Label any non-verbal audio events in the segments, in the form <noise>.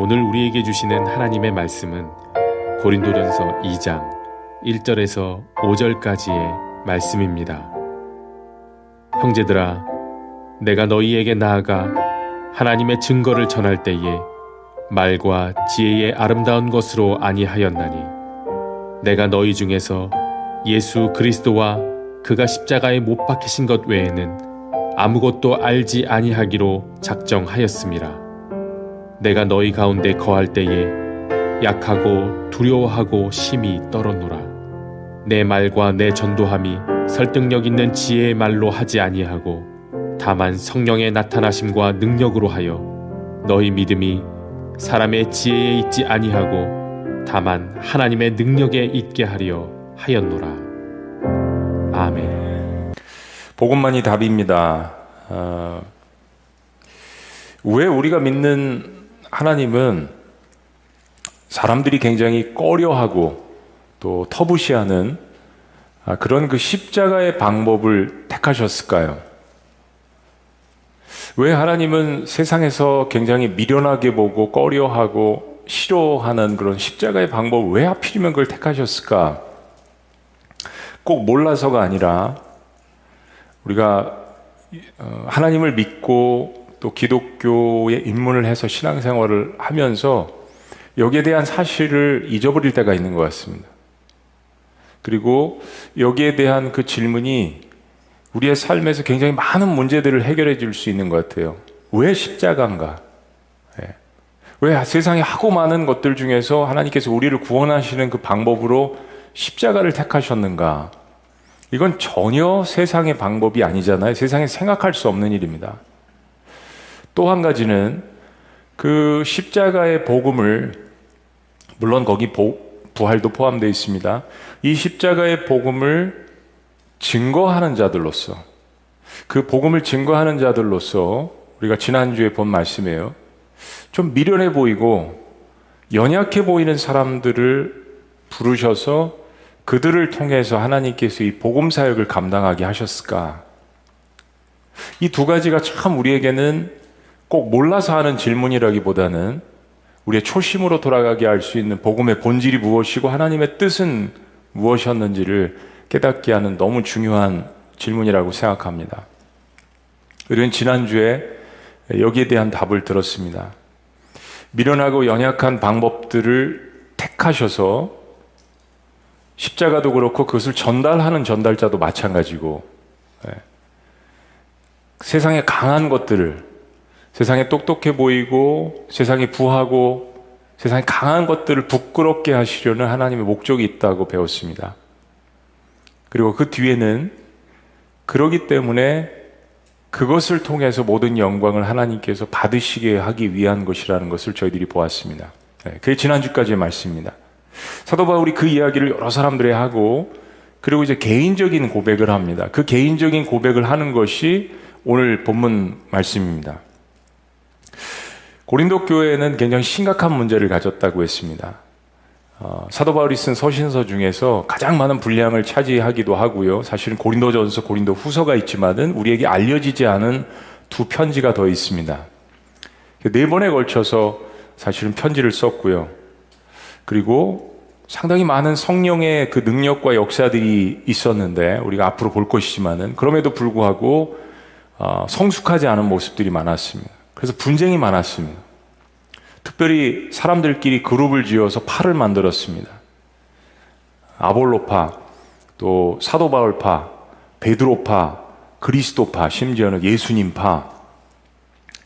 오늘 우리에게 주시는 하나님의 말씀은 고린도전서 2장 1절에서 5절까지의 말씀입니다. 형제들아, 내가 너희에게 나아가 하나님의 증거를 전할 때에 말과 지혜의 아름다운 것으로 아니하였나니 내가 너희 중에서 예수 그리스도와 그가 십자가에 못 박히신 것 외에는 아무것도 알지 아니하기로 작정하였습니다. 내가 너희 가운데 거할 때에 약하고 두려워하고 심히 떨었노라. 내 말과 내 전도함이 설득력 있는 지혜의 말로 하지 아니하고 다만 성령의 나타나심과 능력으로 하여 너희 믿음이 사람의 지혜에 있지 아니하고 다만 하나님의 능력에 있게 하려 하였노라. 아멘. 복음만이 답입니다. 어, 왜 우리가 믿는 하나님은 사람들이 굉장히 꺼려하고 또 터부시하는 아, 그런 그 십자가의 방법을 택하셨을까요? 왜 하나님은 세상에서 굉장히 미련하게 보고 꺼려하고 싫어하는 그런 십자가의 방법을 왜 하필이면 그걸 택하셨을까? 꼭 몰라서가 아니라 우리가 어, 하나님을 믿고 또 기독교에 입문을 해서 신앙생활을 하면서 여기에 대한 사실을 잊어버릴 때가 있는 것 같습니다. 그리고 여기에 대한 그 질문이 우리의 삶에서 굉장히 많은 문제들을 해결해 줄 수 있는 것 같아요. 왜 십자가인가? 예. 왜 세상에 하고 많은 것들 중에서 하나님께서 우리를 구원하시는 그 방법으로 십자가를 택하셨는가? 이건 전혀 세상의 방법이 아니잖아요. 세상에 생각할 수 없는 일입니다. 또 한 가지는 그 십자가의 복음을 물론 거기 부활도 포함되어 있습니다. 이 십자가의 복음을 증거하는 자들로서 그 복음을 증거하는 자들로서 우리가 지난주에 본 말씀이에요. 좀 미련해 보이고 연약해 보이는 사람들을 부르셔서 그들을 통해서 하나님께서 이 복음 사역을 감당하게 하셨을까? 이 두 가지가 참 우리에게는 꼭 몰라서 하는 질문이라기보다는 우리의 초심으로 돌아가게 할 수 있는 복음의 본질이 무엇이고 하나님의 뜻은 무엇이었는지를 깨닫게 하는 너무 중요한 질문이라고 생각합니다. 우리는 지난주에 여기에 대한 답을 들었습니다. 미련하고 연약한 방법들을 택하셔서 십자가도 그렇고 그것을 전달하는 전달자도 마찬가지고 예. 세상에 강한 것들을 세상에 똑똑해 보이고 세상에 부하고 세상에 강한 것들을 부끄럽게 하시려는 하나님의 목적이 있다고 배웠습니다. 그리고 그 뒤에는 그러기 때문에 그것을 통해서 모든 영광을 하나님께서 받으시게 하기 위한 것이라는 것을 저희들이 보았습니다. 네, 그게 지난주까지의 말씀입니다. 사도 바울이 그 이야기를 여러 사람들이 하고 그리고 이제 개인적인 고백을 합니다. 그 개인적인 고백을 하는 것이 오늘 본문 말씀입니다. 고린도 교회는 굉장히 심각한 문제를 가졌다고 했습니다. 어, 사도 바울이 쓴 서신서 중에서 가장 많은 분량을 차지하기도 하고요. 사실은 고린도전서, 고린도 후서가 있지만은 우리에게 알려지지 않은 두 편지가 더 있습니다. 네 번에 걸쳐서 사실은 편지를 썼고요. 그리고 상당히 많은 성령의 그 능력과 역사들이 있었는데 우리가 앞으로 볼 것이지만은 그럼에도 불구하고 어, 성숙하지 않은 모습들이 많았습니다. 그래서 분쟁이 많았습니다. 특별히 사람들끼리 그룹을 지어서 파를 만들었습니다. 아볼로파, 또 사도바울파, 베드로파, 그리스도파, 심지어는 예수님파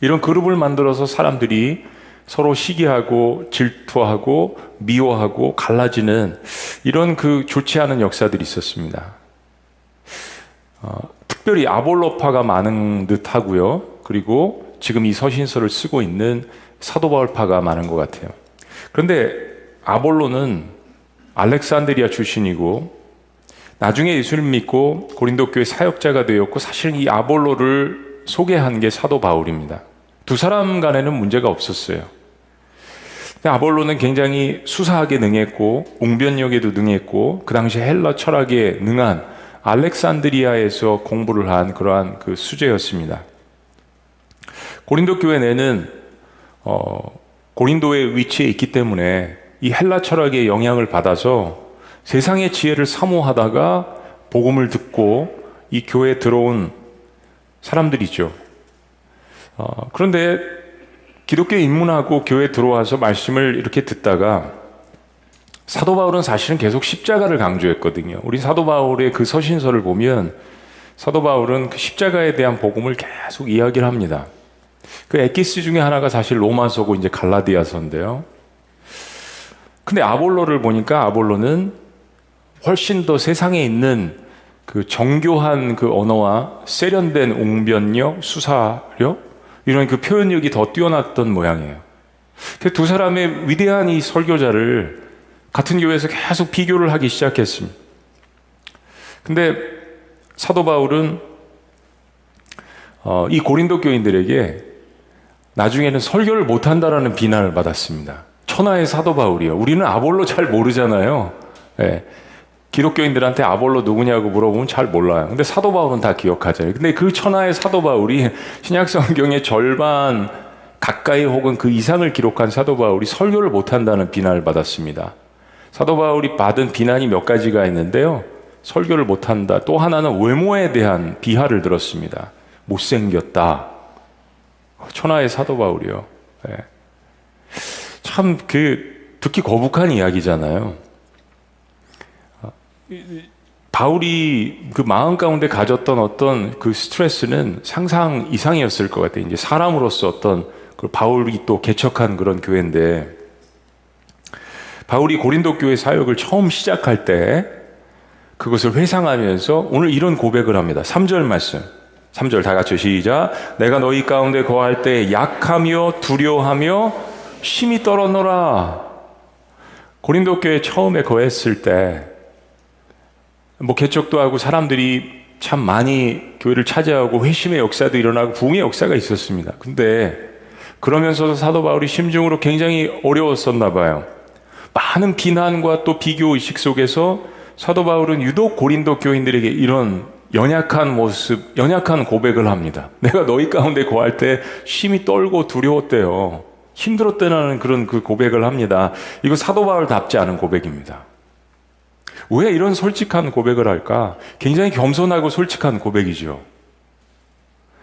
이런 그룹을 만들어서 사람들이 서로 시기하고 질투하고 미워하고 갈라지는 이런 그 좋지 않은 역사들이 있었습니다. 어, 특별히 아볼로파가 많은 듯 하고요. 그리고 지금 이 서신서를 쓰고 있는 사도 바울파가 많은 것 같아요. 그런데 아볼로는 알렉산드리아 출신이고 나중에 예수를 믿고 고린도 교회 사역자가 되었고 사실은 이 아볼로를 소개한 게 사도 바울입니다. 두 사람 간에는 문제가 없었어요. 아볼로는 굉장히 수사하게 능했고 웅변력에도 능했고 그 당시 헬라 철학에 능한 알렉산드리아에서 공부를 한 그러한 그 수제였습니다. 고린도 교회 내는 어, 고린도의 위치에 있기 때문에 이 헬라 철학의 영향을 받아서 세상의 지혜를 사모하다가 복음을 듣고 이 교회에 들어온 사람들이죠. 어, 그런데 기독교 입문하고 교회에 들어와서 말씀을 이렇게 듣다가 사도 바울은 사실은 계속 십자가를 강조했거든요. 우리 사도 바울의 그 서신서를 보면 사도 바울은 그 십자가에 대한 복음을 계속 이야기를 합니다. 그 에키스 중에 하나가 사실 로마서고 이제 갈라디아서인데요. 근데 아볼로를 보니까 아볼로는 훨씬 더 세상에 있는 그 정교한 그 언어와 세련된 웅변력, 수사력 이런 그 표현력이 더 뛰어났던 모양이에요. 그 두 사람의 위대한 이 설교자를 같은 교회에서 계속 비교를 하기 시작했습니다. 근데 사도 바울은 어, 이 고린도 교인들에게 나중에는 설교를 못한다라는 비난을 받았습니다. 천하의 사도 바울이요. 우리는 아볼로 잘 모르잖아요. 네. 기독교인들한테 아볼로 누구냐고 물어보면 잘 몰라요. 근데 사도 바울은 다 기억하잖아요. 근데 그 천하의 사도 바울이 신약 성경의 절반 가까이 혹은 그 이상을 기록한 사도 바울이 설교를 못한다는 비난을 받았습니다. 사도 바울이 받은 비난이 몇 가지가 있는데요. 설교를 못한다. 또 하나는 외모에 대한 비하를 들었습니다. 못생겼다. 천하의 사도 바울이요. 네. 참그 듣기 거북한 이야기잖아요. 바울이 그 마음 가운데 가졌던 어떤 그 스트레스는 상상 이상이었을 것 같아요. 이제 사람으로서 어떤 그 바울이 또 개척한 그런 교회인데 바울이 고린도 교회 사역을 처음 시작할 때 그것을 회상하면서 오늘 이런 고백을 합니다. 3절 말씀. 3절 다 같이 시작. 내가 너희 가운데 거할 때 약하며 두려워하며 심히 떨어노라. 고린도 교회 처음에 거했을 때 뭐 개척도 하고 사람들이 참 많이 교회를 차지하고 회심의 역사도 일어나고 부흥의 역사가 있었습니다. 근데 그러면서도 사도 바울이 심중으로 굉장히 어려웠었나 봐요. 많은 비난과 또 비교 의식 속에서 사도 바울은 유독 고린도 교인들에게 이런 연약한 모습, 연약한 고백을 합니다. <laughs> 내가 너희 가운데 거할 때 심히 떨고 두려웠대요. 힘들었다는 그런 그 고백을 합니다. 이거 사도 바울답지 않은 고백입니다. 왜 이런 솔직한 고백을 할까? 굉장히 겸손하고 솔직한 고백이죠.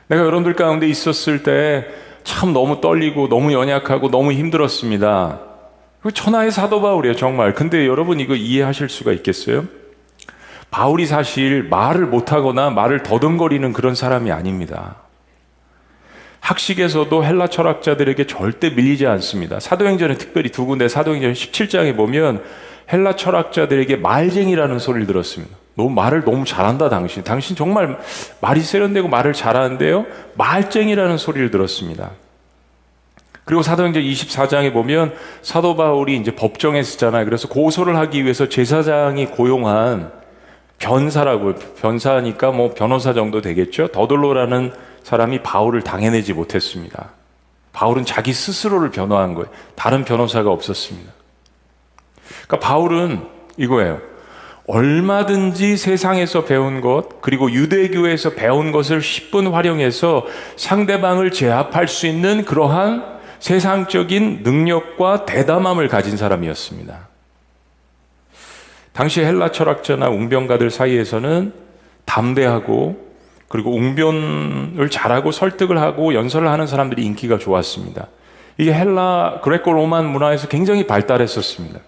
내가 여러분들 가운데 있었을 때 참 너무 떨리고 너무 연약하고 너무 힘들었습니다. 천하의 사도 바울이에요, 정말. 근데 여러분 이거 이해하실 수가 있겠어요? 바울이 사실 말을 못하거나 말을 더듬거리는 그런 사람이 아닙니다. 학식에서도 헬라 철학자들에게 절대 밀리지 않습니다. 사도행전에 특별히 두 군데 사도행전 17장에 보면 헬라 철학자들에게 말쟁이라는 소리를 들었습니다. 너무 말을 너무 잘한다 당신. 당신 정말 말이 세련되고 말을 잘하는데요. 말쟁이라는 소리를 들었습니다. 그리고 사도행전 24장에 보면 사도 바울이 이제 법정에 쓰잖아요. 그래서 고소를 하기 위해서 제사장이 고용한 변사라고 변사니까 뭐 변호사 정도 되겠죠. 더돌로라는 사람이 바울을 당해내지 못했습니다. 바울은 자기 스스로를 변호한 거예요. 다른 변호사가 없었습니다. 그러니까 바울은 이거예요. 얼마든지 세상에서 배운 것, 그리고 유대교에서 배운 것을 10분 활용해서 상대방을 제압할 수 있는 그러한 세상적인 능력과 대담함을 가진 사람이었습니다. 당시 헬라 철학자나 웅변가들 사이에서는 담대하고 그리고 웅변을 잘하고 설득을 하고 연설을 하는 사람들이 인기가 좋았습니다. 이게 헬라 그레코 로만 문화에서 굉장히 발달했었습니다.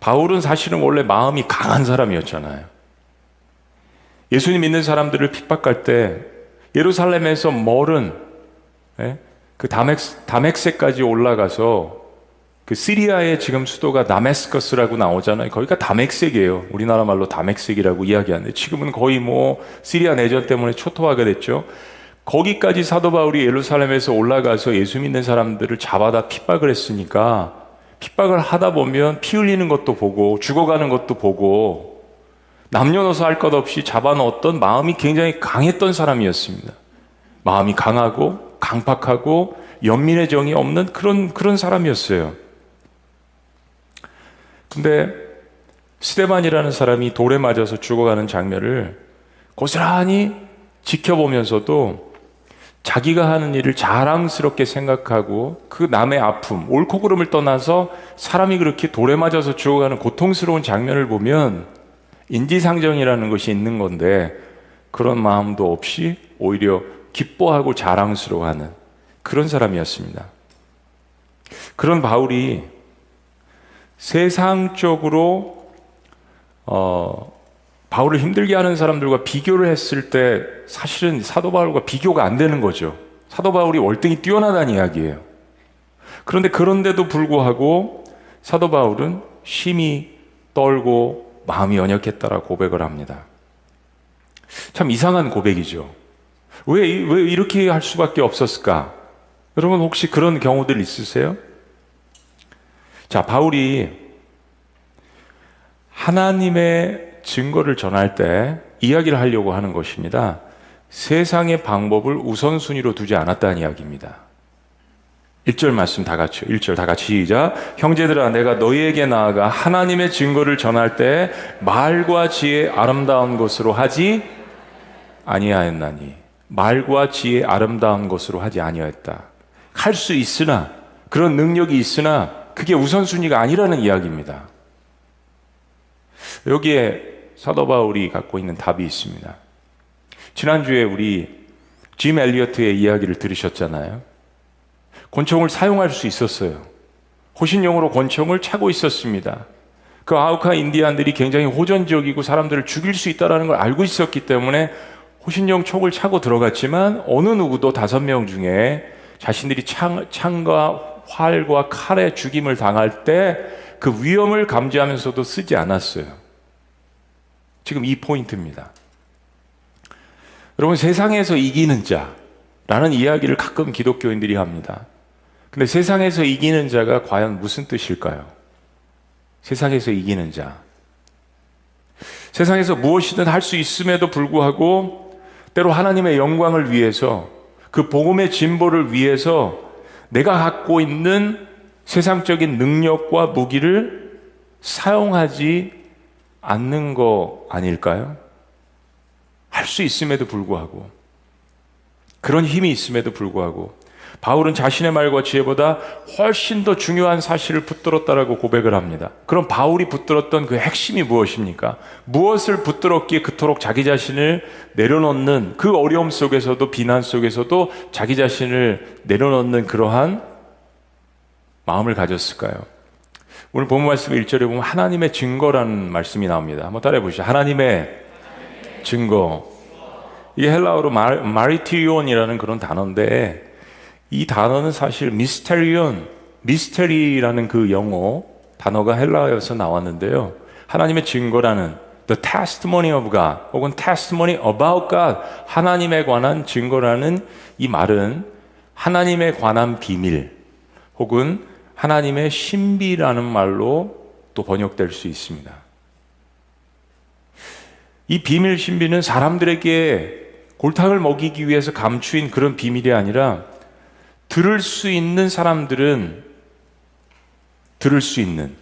바울은 사실은 원래 마음이 강한 사람이었잖아요. 예수님 믿는 사람들을 핍박할 때 예루살렘에서 멀은 예? 그 다멕, 다멕세까지 올라가서 그 시리아의 지금 수도가 다메스커스라고 나오잖아요. 거기가 다멕색이에요. 우리나라 말로 다멕색이라고 이야기하는데 지금은 거의 뭐 시리아 내전 때문에 초토화가 됐죠. 거기까지 사도 바울이 예루살렘에서 올라가서 예수 믿는 사람들을 잡아다 핍박을 했으니까 핍박을 하다 보면 피 흘리는 것도 보고 죽어가는 것도 보고 남녀노소 할 것 없이 잡아놓았던 마음이 굉장히 강했던 사람이었습니다. 마음이 강하고 강팍하고 연민의 정이 없는 그런 그런 사람이었어요. 근데 스테반이라는 사람이 돌에 맞아서 죽어가는 장면을 고스란히 지켜보면서도 자기가 하는 일을 자랑스럽게 생각하고 그 남의 아픔, 옳고 그름을 떠나서 사람이 그렇게 돌에 맞아서 죽어가는 고통스러운 장면을 보면 인지상정이라는 것이 있는 건데 그런 마음도 없이 오히려 기뻐하고 자랑스러워하는 그런 사람이었습니다. 그런 바울이 세상적으로 어, 바울을 힘들게 하는 사람들과 비교를 했을 때 사실은 사도 바울과 비교가 안 되는 거죠. 사도 바울이 월등히 뛰어나다는 이야기예요. 그런데 그런데도 불구하고 사도 바울은 심히 떨고 마음이 연약했다라 고백을 합니다. 참 이상한 고백이죠. 왜, 왜 이렇게 할 수밖에 없었을까? 여러분 혹시 그런 경우들 있으세요? 자, 바울이 하나님의 증거를 전할 때 이야기를 하려고 하는 것입니다. 세상의 방법을 우선순위로 두지 않았다는 이야기입니다. 1절 말씀 다 같이, 1절 다 같이 시작. 형제들아, 내가 너희에게 나아가 하나님의 증거를 전할 때 말과 지혜 아름다운 것으로 하지 아니하였나니. 말과 지혜 아름다운 것으로 하지 아니하였다. 할 수 있으나, 그런 능력이 있으나, 그게 우선순위가 아니라는 이야기입니다. 여기에 사도 바울이 갖고 있는 답이 있습니다. 지난주에 우리 짐 엘리어트의 이야기를 들으셨잖아요. 권총을 사용할 수 있었어요. 호신용으로 권총을 차고 있었습니다. 그 아우카 인디안들이 굉장히 호전적이고 사람들을 죽일 수 있다는 걸 알고 있었기 때문에 호신용 총을 차고 들어갔지만 어느 누구도 다섯 명 중에 자신들이 창, 창과 활과 칼에 죽임을 당할 때 그 위험을 감지하면서도 쓰지 않았어요. 지금 이 포인트입니다. 여러분, 세상에서 이기는 자라는 이야기를 가끔 기독교인들이 합니다. 근데 세상에서 이기는 자가 과연 무슨 뜻일까요? 세상에서 이기는 자. 세상에서 무엇이든 할 수 있음에도 불구하고 때로 하나님의 영광을 위해서 그 복음의 진보를 위해서 내가 갖고 있는 세상적인 능력과 무기를 사용하지 않는 거 아닐까요? 할 수 있음에도 불구하고 그런 힘이 있음에도 불구하고 바울은 자신의 말과 지혜보다 훨씬 더 중요한 사실을 붙들었다라고 고백을 합니다. 그럼 바울이 붙들었던 그 핵심이 무엇입니까? 무엇을 붙들었기에 그토록 자기 자신을 내려놓는 그 어려움 속에서도 비난 속에서도 자기 자신을 내려놓는 그러한 마음을 가졌을까요? 오늘 본문 말씀 1절에 보면 하나님의 증거라는 말씀이 나옵니다. 한번 따라해 보시죠. 하나님의 증거. 이게 헬라어로 마리티온이라는 그런 단어인데 이 단어는 사실 미스테리온, 미스테리라는 그 영어 단어가 헬라어에서 나왔는데요. 하나님의 증거라는 the testimony of God 혹은 testimony about God 하나님에 관한 증거라는 이 말은 하나님에 관한 비밀 혹은 하나님의 신비라는 말로 또 번역될 수 있습니다. 이 비밀 신비는 사람들에게 골탕을 먹이기 위해서 감추인 그런 비밀이 아니라 들을 수 있는 사람들은 들을 수 있는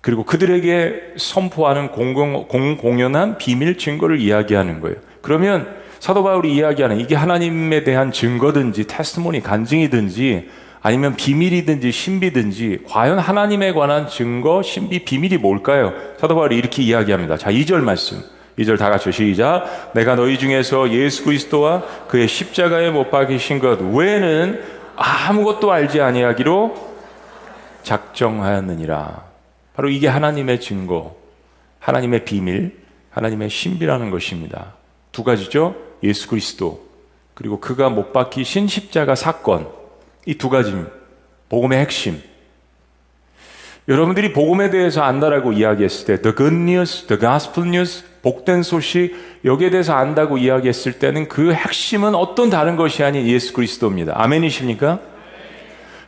그리고 그들에게 선포하는 공공, 공 공연한 비밀 증거를 이야기하는 거예요. 그러면 사도 바울이 이야기하는 이게 하나님에 대한 증거든지 테스트모니 간증이든지 아니면 비밀이든지 신비든지 과연 하나님에 관한 증거, 신비, 비밀이 뭘까요? 사도 바울이 이렇게 이야기합니다. 자, 2절 말씀. 2절 다 같이 시작. 내가 너희 중에서 예수 그리스도와 그의 십자가에 못 박이신 것 외에는 아무것도 알지 아니하기로 작정하였느니라. 바로 이게 하나님의 증거, 하나님의 비밀, 하나님의 신비라는 것입니다. 두 가지죠. 예수 그리스도 그리고 그가 못 박히신 십자가 사건 이 두 가지 복음의 핵심. 여러분들이 복음에 대해서 안다라고 이야기했을 때 the good news, the gospel news, 복된 소식 여기에 대해서 안다고 이야기했을 때는 그 핵심은 어떤 다른 것이 아닌 예수 그리스도입니다. 아멘이십니까?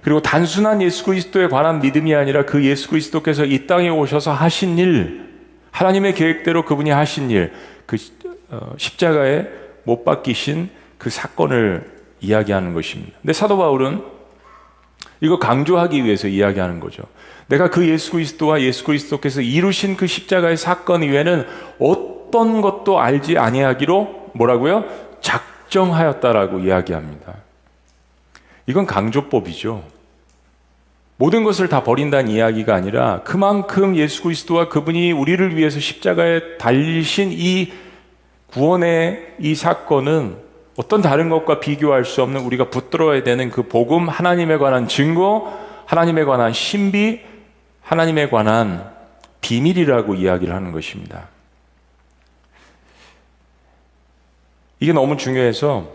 그리고 단순한 예수 그리스도에 관한 믿음이 아니라 그 예수 그리스도께서 이 땅에 오셔서 하신 일, 하나님의 계획대로 그분이 하신 일, 그 어, 십자가에 못 박히신 그 사건을 이야기하는 것입니다. 근데 사도 바울은 이거 강조하기 위해서 이야기하는 거죠. 내가 그 예수 그리스도와 예수 그리스도께서 이루신 그 십자가의 사건 이외에는 어떤 것도 알지 아니하기로 뭐라고요? 작정하였다라고 이야기합니다. 이건 강조법이죠. 모든 것을 다 버린다는 이야기가 아니라 그만큼 예수 그리스도와 그분이 우리를 위해서 십자가에 달리신 이 구원의 이 사건은 어떤 다른 것과 비교할 수 없는 우리가 붙들어야 되는 그 복음, 하나님에 관한 증거, 하나님에 관한 신비, 하나님에 관한 비밀이라고 이야기를 하는 것입니다. 이게 너무 중요해서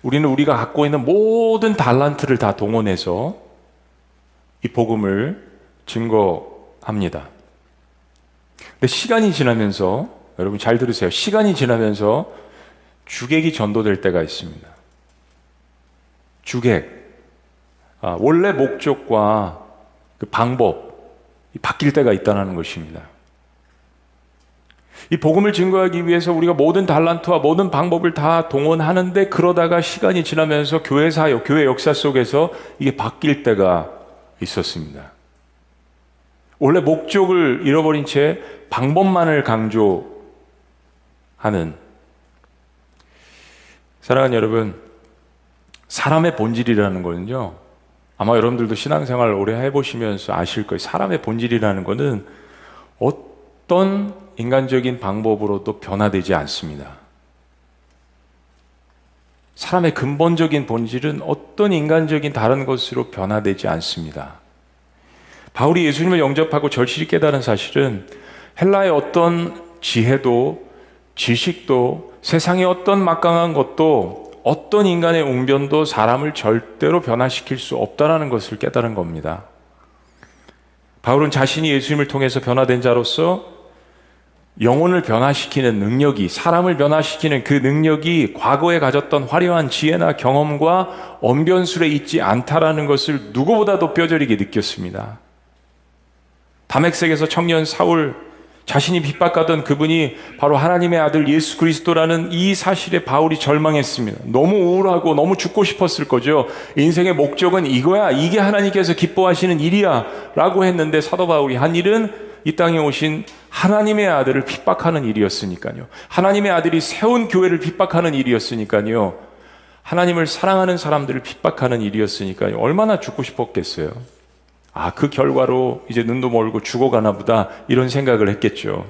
우리는 우리가 갖고 있는 모든 달란트를 다 동원해서 이 복음을 증거합니다. 근데 시간이 지나면서 여러분 잘 들으세요. 시간이 지나면서 주객이 전도될 때가 있습니다. 주객. 아, 원래 목적과 그 방법 바뀔 때가 있다는 것입니다. 이 복음을 증거하기 위해서 우리가 모든 달란트와 모든 방법을 다 동원하는데 그러다가 시간이 지나면서 교회 사역, 교회 역사 속에서 이게 바뀔 때가 있었습니다. 원래 목적을 잃어버린 채 방법만을 강조하는 사랑하는 여러분, 사람의 본질이라는 거는요. 아마 여러분들도 신앙생활을 오래 해보시면서 아실 거예요. 사람의 본질이라는 거는 어떤 인간적인 방법으로도 변화되지 않습니다. 사람의 근본적인 본질은 어떤 인간적인 다른 것으로 변화되지 않습니다. 바울이 예수님을 영접하고 절실히 깨달은 사실은 헬라의 어떤 지혜도 지식도 세상의 어떤 막강한 것도 어떤 인간의 웅변도 사람을 절대로 변화시킬 수 없다는 것을 깨달은 겁니다. 바울은 자신이 예수님을 통해서 변화된 자로서 영혼을 변화시키는 능력이, 사람을 변화시키는 그 능력이 과거에 가졌던 화려한 지혜나 경험과 언변술에 있지 않다라는 것을 누구보다도 뼈저리게 느꼈습니다. 담액색에서 청년 사울, 자신이 핍박하던 그분이 바로 하나님의 아들 예수 그리스도라는 이 사실에 바울이 절망했습니다. 너무 우울하고 너무 죽고 싶었을 거죠. 인생의 목적은 이거야. 이게 하나님께서 기뻐하시는 일이야. 라고 했는데 사도 바울이 한 일은 이 땅에 오신 하나님의 아들을 핍박하는 일이었으니까요. 하나님의 아들이 세운 교회를 핍박하는 일이었으니까요. 하나님을 사랑하는 사람들을 핍박하는 일이었으니까요. 얼마나 죽고 싶었겠어요. 아, 그 결과로 이제 눈도 멀고 죽어가나 보다 이런 생각을 했겠죠.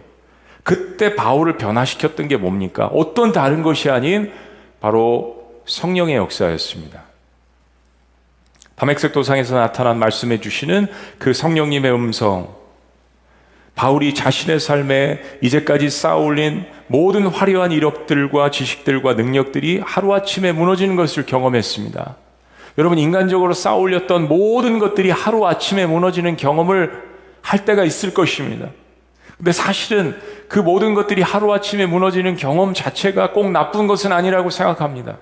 그때 바울을 변화시켰던 게 뭡니까? 어떤 다른 것이 아닌 바로 성령의 역사였습니다. 담액색 도상에서 나타난 말씀해 주시는 그 성령님의 음성, 바울이 자신의 삶에 이제까지 쌓아올린 모든 화려한 이력들과 지식들과 능력들이 하루아침에 무너지는 것을 경험했습니다. 여러분, 인간적으로 쌓아올렸던 모든 것들이 하루아침에 무너지는 경험을 할 때가 있을 것입니다. 근데 사실은 그 모든 것들이 하루아침에 무너지는 경험 자체가 꼭 나쁜 것은 아니라고 생각합니다.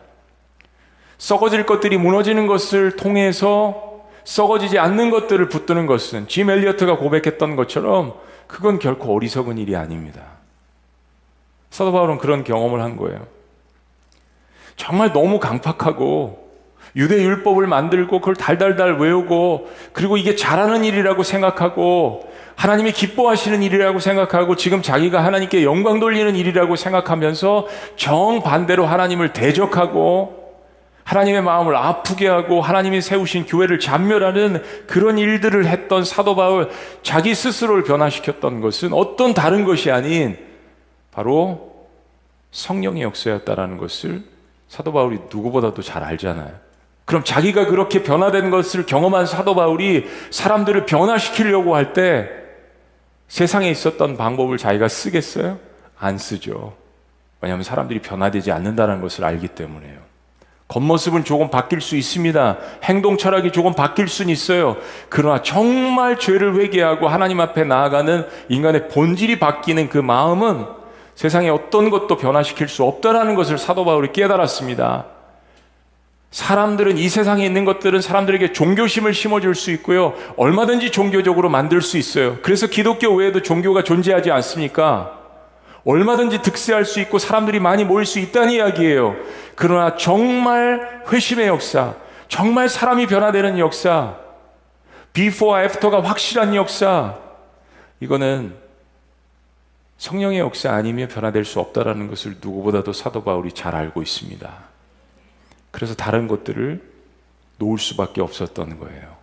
썩어질 것들이 무너지는 것을 통해서 썩어지지 않는 것들을 붙드는 것은 짐 엘리어트가 고백했던 것처럼 그건 결코 어리석은 일이 아닙니다. 사도 바울은 그런 경험을 한 거예요. 정말 너무 강팍하고 유대 율법을 만들고 그걸 달달달 외우고 그리고 이게 잘하는 일이라고 생각하고 하나님이 기뻐하시는 일이라고 생각하고 지금 자기가 하나님께 영광 돌리는 일이라고 생각하면서 정반대로 하나님을 대적하고 하나님의 마음을 아프게 하고 하나님이 세우신 교회를 잔멸하는 그런 일들을 했던 사도 바울 자기 스스로를 변화시켰던 것은 어떤 다른 것이 아닌 바로 성령의 역사였다라는 것을 사도 바울이 누구보다도 잘 알잖아요. 그럼 자기가 그렇게 변화된 것을 경험한 사도 바울이 사람들을 변화시키려고 할 때 세상에 있었던 방법을 자기가 쓰겠어요? 안 쓰죠. 왜냐하면 사람들이 변화되지 않는다는 것을 알기 때문에요. 겉모습은 조금 바뀔 수 있습니다. 행동 철학이 조금 바뀔 수는 있어요. 그러나 정말 죄를 회개하고 하나님 앞에 나아가는 인간의 본질이 바뀌는 그 마음은 세상에 어떤 것도 변화시킬 수 없다라는 것을 사도 바울이 깨달았습니다. 사람들은 이 세상에 있는 것들은 사람들에게 종교심을 심어줄 수 있고요. 얼마든지 종교적으로 만들 수 있어요. 그래서 기독교 외에도 종교가 존재하지 않습니까? 얼마든지 득세할 수 있고 사람들이 많이 모일 수 있다는 이야기예요. 그러나 정말 회심의 역사, 정말 사람이 변화되는 역사, before, after가 확실한 역사, 이거는 성령의 역사 아니면 변화될 수 없다라는 것을 누구보다도 사도 바울이 잘 알고 있습니다. 그래서 다른 것들을 놓을 수밖에 없었던 거예요.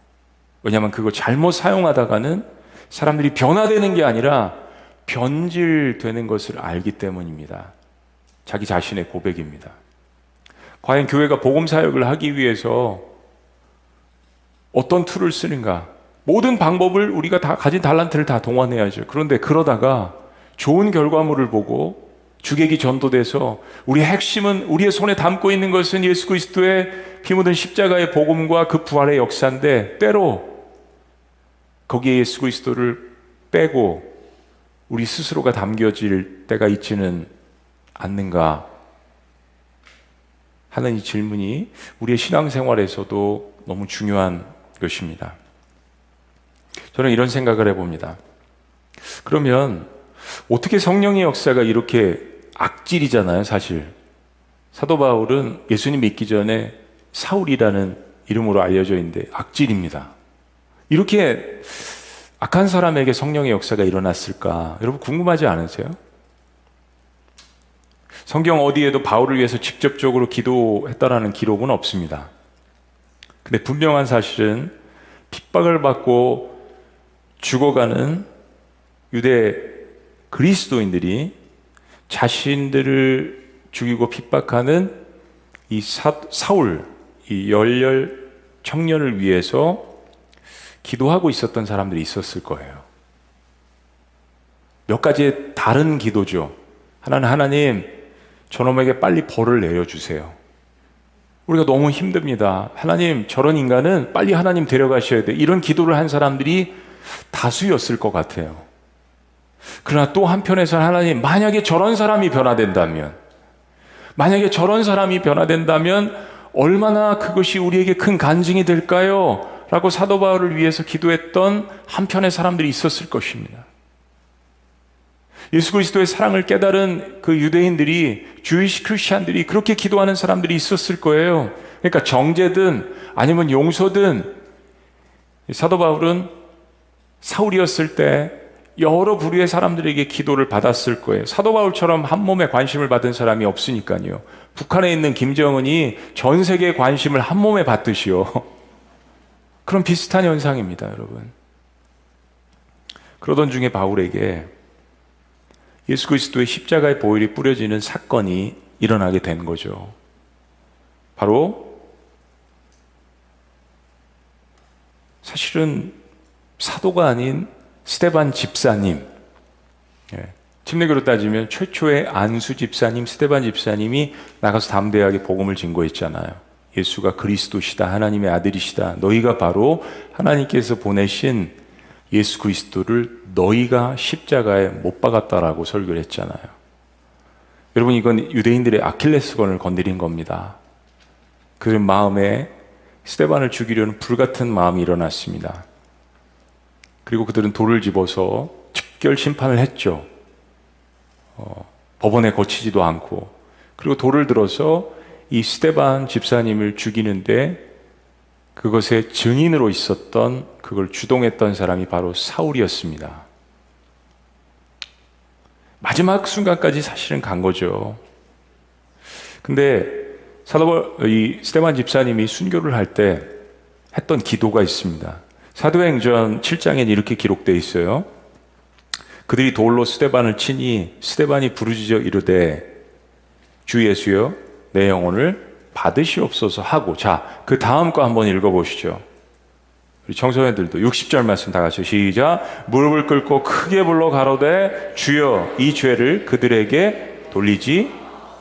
왜냐하면 그거 잘못 사용하다가는 사람들이 변화되는 게 아니라 변질되는 것을 알기 때문입니다. 자기 자신의 고백입니다. 과연 교회가 복음 사역을 하기 위해서 어떤 tool을 쓰는가? 모든 방법을 우리가 다 가진 달란트를 다 동원해야죠. 그런데 그러다가 좋은 결과물을 보고 주객이 전도돼서 우리의 핵심은 우리의 손에 담고 있는 것은 예수 그리스도의 피 묻은 십자가의 복음과 그 부활의 역사인데 때로 거기에 예수 그리스도를 빼고 우리 스스로가 담겨질 때가 있지는 않는가 하는 이 질문이 우리의 신앙생활에서도 너무 중요한 것입니다. 저는 이런 생각을 해봅니다. 그러면 어떻게 성령의 역사가 이렇게 악질이잖아요, 사실. 사도 바울은 예수님 믿기 전에 사울이라는 이름으로 알려져 있는데 악질입니다. 이렇게 악한 사람에게 성령의 역사가 일어났을까? 여러분 궁금하지 않으세요? 성경 어디에도 바울을 위해서 직접적으로 기도했다라는 기록은 없습니다. 근데 분명한 사실은 핍박을 받고 죽어가는 유대 그리스도인들이 자신들을 죽이고 핍박하는 이 사, 사울, 이 열렬 청년을 위해서 기도하고 있었던 사람들이 있었을 거예요. 몇 가지의 다른 기도죠. 하나는 하나님, 저놈에게 빨리 벌을 내려주세요. 우리가 너무 힘듭니다. 하나님, 저런 인간은 빨리 하나님 데려가셔야 돼. 이런 기도를 한 사람들이 다수였을 것 같아요. 그러나 또 한편에서 하나님, 만약에 저런 사람이 변화된다면, 만약에 저런 사람이 변화된다면, 얼마나 그것이 우리에게 큰 간증이 될까요? 라고 사도 바울을 위해서 기도했던 한편의 사람들이 있었을 것입니다. 예수 그리스도의 사랑을 깨달은 그 유대인들이 주이시 크리스찬들이 그렇게 기도하는 사람들이 있었을 거예요. 그러니까 정제든 아니면 용서든 사도 바울은 사울이었을 때 여러 부류의 사람들에게 기도를 받았을 거예요. 사도 바울처럼 한 몸에 관심을 받은 사람이 없으니까요. 북한에 있는 김정은이 전 세계에 관심을 한 몸에 받듯이요. <laughs> 그런 비슷한 현상입니다, 여러분. 그러던 중에 바울에게 예수 그리스도의 십자가의 보혈이 뿌려지는 사건이 일어나게 된 거죠. 바로 사실은 사도가 아닌 스테반 집사님, 예, 침례교로 따지면 최초의 안수 집사님, 스테반 집사님이 나가서 담대하게 복음을 증거했잖아요. 예수가 그리스도시다, 하나님의 아들이시다. 너희가 바로 하나님께서 보내신 예수 그리스도를 너희가 십자가에 못 박았다라고 설교를 했잖아요. 여러분 이건 유대인들의 아킬레스건을 건드린 겁니다. 그 마음에 스테반을 죽이려는 불같은 마음이 일어났습니다. 그리고 그들은 돌을 집어서 즉결 심판을 했죠. 어, 법원에 거치지도 않고 그리고 돌을 들어서 이 스테반 집사님을 죽이는데 그것의 증인으로 있었던 그걸 주동했던 사람이 바로 사울이었습니다. 마지막 순간까지 사실은 간 거죠. 근데 사도 이 스테반 집사님이 순교를 할 때 했던 기도가 있습니다. 사도행전 7장에 이렇게 기록되어 있어요. 그들이 돌로 스테반을 치니 스테반이 부르짖어 이르되 주 예수여 내 영혼을 받으시옵소서 하고 자 그 다음 거 한번 읽어보시죠. 우리 청소년들도 60절 말씀 다 같이 시작 무릎을 꿇고 크게 불러 가로되 주여 이 죄를 그들에게 돌리지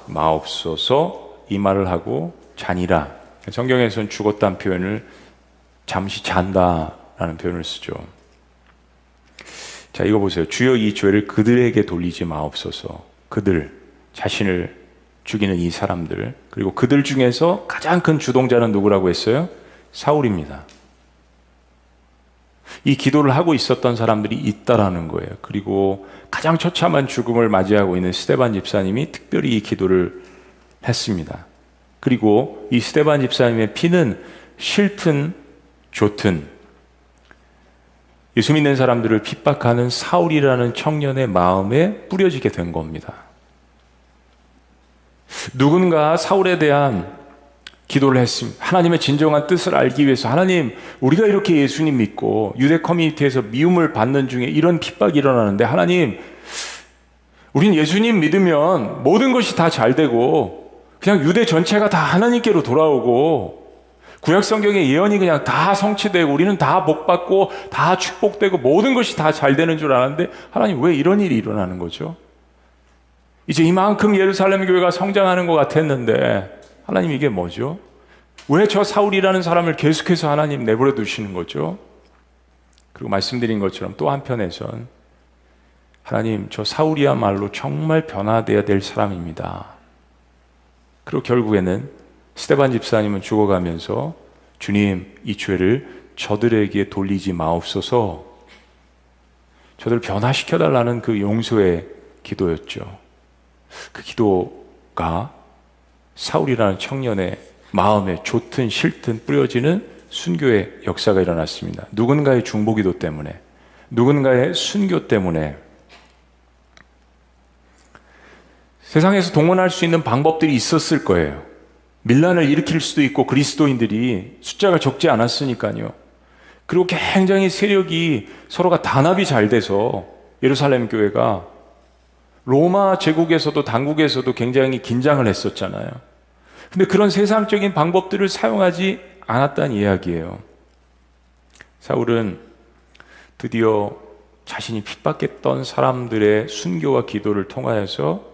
마옵소서 이 말을 하고 자니라 성경에서는 죽었다는 표현을 잠시 잔다 라는 표현을 쓰죠. 자, 이거 보세요. 주여 이 죄를 그들에게 돌리지 마옵소서. 그들, 자신을 죽이는 이 사람들, 그리고 그들 중에서 가장 큰 주동자는 누구라고 했어요? 사울입니다. 이 기도를 하고 있었던 사람들이 있다라는 거예요. 그리고 가장 처참한 죽음을 맞이하고 있는 스테반 집사님이 특별히 이 기도를 했습니다. 그리고 이 스테반 집사님의 피는 싫든 좋든 예수 믿는 사람들을 핍박하는 사울이라는 청년의 마음에 뿌려지게 된 겁니다. 누군가 사울에 대한 기도를 했습니다. 하나님의 진정한 뜻을 알기 위해서 하나님 우리가 이렇게 예수님 믿고 유대 커뮤니티에서 미움을 받는 중에 이런 핍박이 일어나는데 하나님 우린 예수님 믿으면 모든 것이 다 잘 되고 그냥 유대 전체가 다 하나님께로 돌아오고 구약 성경의 예언이 그냥 다 성취되고 우리는 다 복받고 다 축복되고 모든 것이 다 잘 되는 줄 알았는데 하나님 왜 이런 일이 일어나는 거죠? 이제 이만큼 예루살렘 교회가 성장하는 것 같았는데 하나님 이게 뭐죠? 왜 저 사울이라는 사람을 계속해서 하나님 내버려 두시는 거죠? 그리고 말씀드린 것처럼 또 한편에선 하나님 저 사울이야말로 정말 변화되어야 될 사람입니다. 그리고 결국에는 스테반 집사님은 죽어가면서 주님 이 죄를 저들에게 돌리지 마옵소서 저들 변화시켜 달라는 그 용서의 기도였죠. 그 기도가 사울이라는 청년의 마음에 좋든 싫든 뿌려지는 순교의 역사가 일어났습니다. 누군가의 중보기도 때문에, 누군가의 순교 때문에 세상에서 동원할 수 있는 방법들이 있었을 거예요. 밀란을 일으킬 수도 있고 그리스도인들이 숫자가 적지 않았으니까요. 그리고 굉장히 세력이 서로가 단합이 잘 돼서 예루살렘 교회가 로마 제국에서도 당국에서도 굉장히 긴장을 했었잖아요. 근데 그런 세상적인 방법들을 사용하지 않았다는 이야기예요. 사울은 드디어 자신이 핍박했던 사람들의 순교와 기도를 통하여서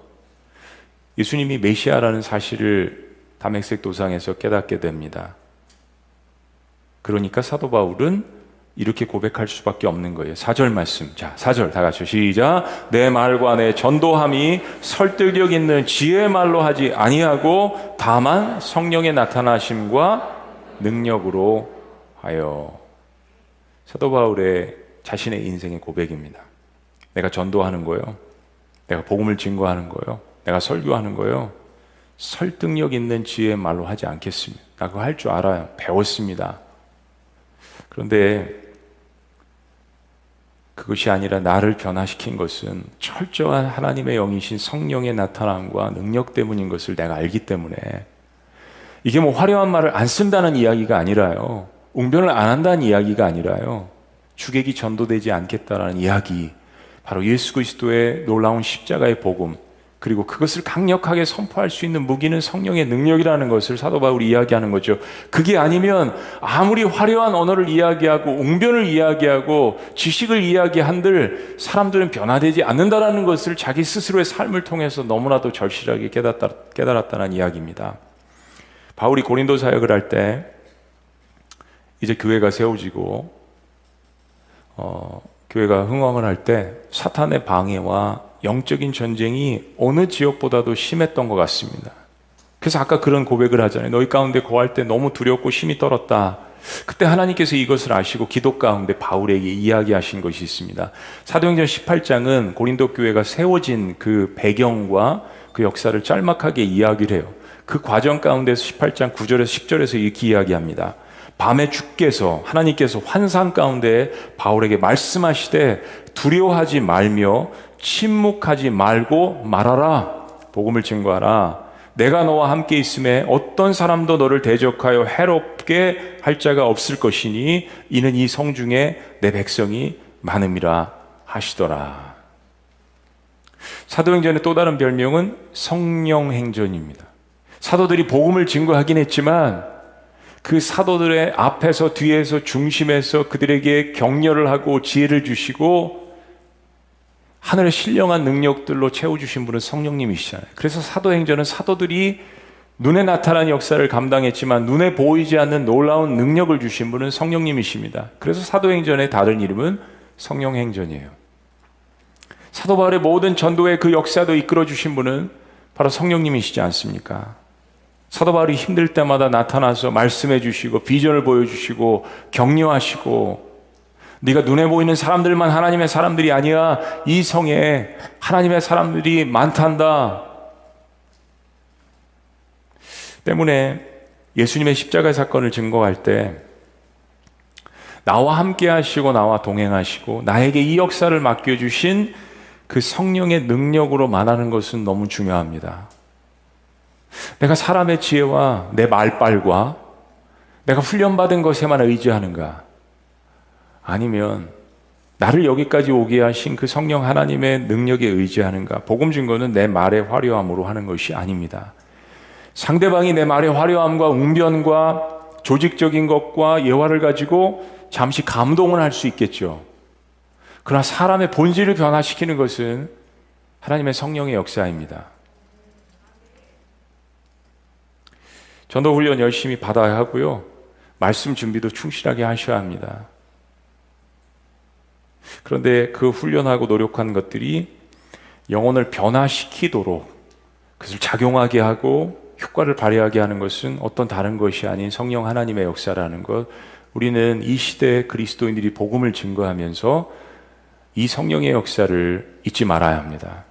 예수님이 메시아라는 사실을 담액색 도상에서 깨닫게 됩니다. 그러니까 사도 바울은 이렇게 고백할 수밖에 없는 거예요. 4절 말씀. 자, 4절 다 같이 시작. 내 말과 내 전도함이 설득력 있는 지혜의 말로 하지 아니하고 다만 성령의 나타나심과 능력으로 하여. 사도 바울의 자신의 인생의 고백입니다. 내가 전도하는 거요. 내가 복음을 증거하는 거요. 내가 설교하는 거요. 설득력 있는 지혜의 말로 하지 않겠습니다. 나 그거 할 줄 알아요. 배웠습니다. 그런데 그것이 아니라 나를 변화시킨 것은 철저한 하나님의 영이신 성령의 나타남과 능력 때문인 것을 내가 알기 때문에 이게 뭐 화려한 말을 안 쓴다는 이야기가 아니라요. 웅변을 안 한다는 이야기가 아니라요. 주객이 전도되지 않겠다라는 이야기. 바로 예수 그리스도의 놀라운 십자가의 복음. 그리고 그것을 강력하게 선포할 수 있는 무기는 성령의 능력이라는 것을 사도 바울이 이야기하는 거죠. 그게 아니면 아무리 화려한 언어를 이야기하고 웅변을 이야기하고 지식을 이야기한들 사람들은 변화되지 않는다라는 것을 자기 스스로의 삶을 통해서 너무나도 절실하게 깨닫다, 깨달았다는 이야기입니다. 바울이 고린도 사역을 할 때 이제 교회가 세워지고 어, 교회가 흥왕을 할 때 사탄의 방해와 영적인 전쟁이 어느 지역보다도 심했던 것 같습니다. 그래서 아까 그런 고백을 하잖아요. 너희 가운데 거할 때 너무 두렵고 힘이 떨었다. 그때 하나님께서 이것을 아시고 기도 가운데 바울에게 이야기하신 것이 있습니다. 사도행전 18장은 고린도 교회가 세워진 그 배경과 그 역사를 짤막하게 이야기를 해요. 그 과정 가운데서 18장 9절에서 10절에서 이렇게 이야기합니다. 밤에 주께서 하나님께서 환상 가운데 바울에게 말씀하시되 두려워하지 말며 침묵하지 말고 말하라. 복음을 증거하라. 내가 너와 함께 있음에 어떤 사람도 너를 대적하여 해롭게 할 자가 없을 것이니 이는 이 성 중에 내 백성이 많음이라 하시더라. 사도행전의 또 다른 별명은 성령행전입니다. 사도들이 복음을 증거하긴 했지만 그 사도들의 앞에서 뒤에서 중심에서 그들에게 격려를 하고 지혜를 주시고 하늘의 신령한 능력들로 채워주신 분은 성령님이시잖아요. 그래서 사도행전은 사도들이 눈에 나타난 역사를 감당했지만 눈에 보이지 않는 놀라운 능력을 주신 분은 성령님이십니다. 그래서 사도행전의 다른 이름은 성령행전이에요. 사도 바울의 모든 전도의 그 역사도 이끌어 주신 분은 바로 성령님이시지 않습니까? 사도 바울이 힘들 때마다 나타나서 말씀해 주시고 비전을 보여 주시고 격려하시고 네가 눈에 보이는 사람들만 하나님의 사람들이 아니야. 이 성에 하나님의 사람들이 많단다. 때문에 예수님의 십자가 사건을 증거할 때 나와 함께 하시고 나와 동행하시고 나에게 이 역사를 맡겨 주신 그 성령의 능력으로 말하는 것은 너무 중요합니다. 내가 사람의 지혜와 내 말빨과 내가 훈련받은 것에만 의지하는가? 아니면 나를 여기까지 오게 하신 그 성령 하나님의 능력에 의지하는가? 복음 증거는 내 말의 화려함으로 하는 것이 아닙니다. 상대방이 내 말의 화려함과 웅변과 조직적인 것과 예화를 가지고 잠시 감동을 할 수 있겠죠. 그러나 사람의 본질을 변화시키는 것은 하나님의 성령의 역사입니다. 전도 훈련 열심히 받아야 하고요. 말씀 준비도 충실하게 하셔야 합니다. 그런데 그 훈련하고 노력한 것들이 영혼을 변화시키도록 그것을 작용하게 하고 효과를 발휘하게 하는 것은 어떤 다른 것이 아닌 성령 하나님의 역사라는 것. 우리는 이 시대 그리스도인들이 복음을 증거하면서 이 성령의 역사를 잊지 말아야 합니다.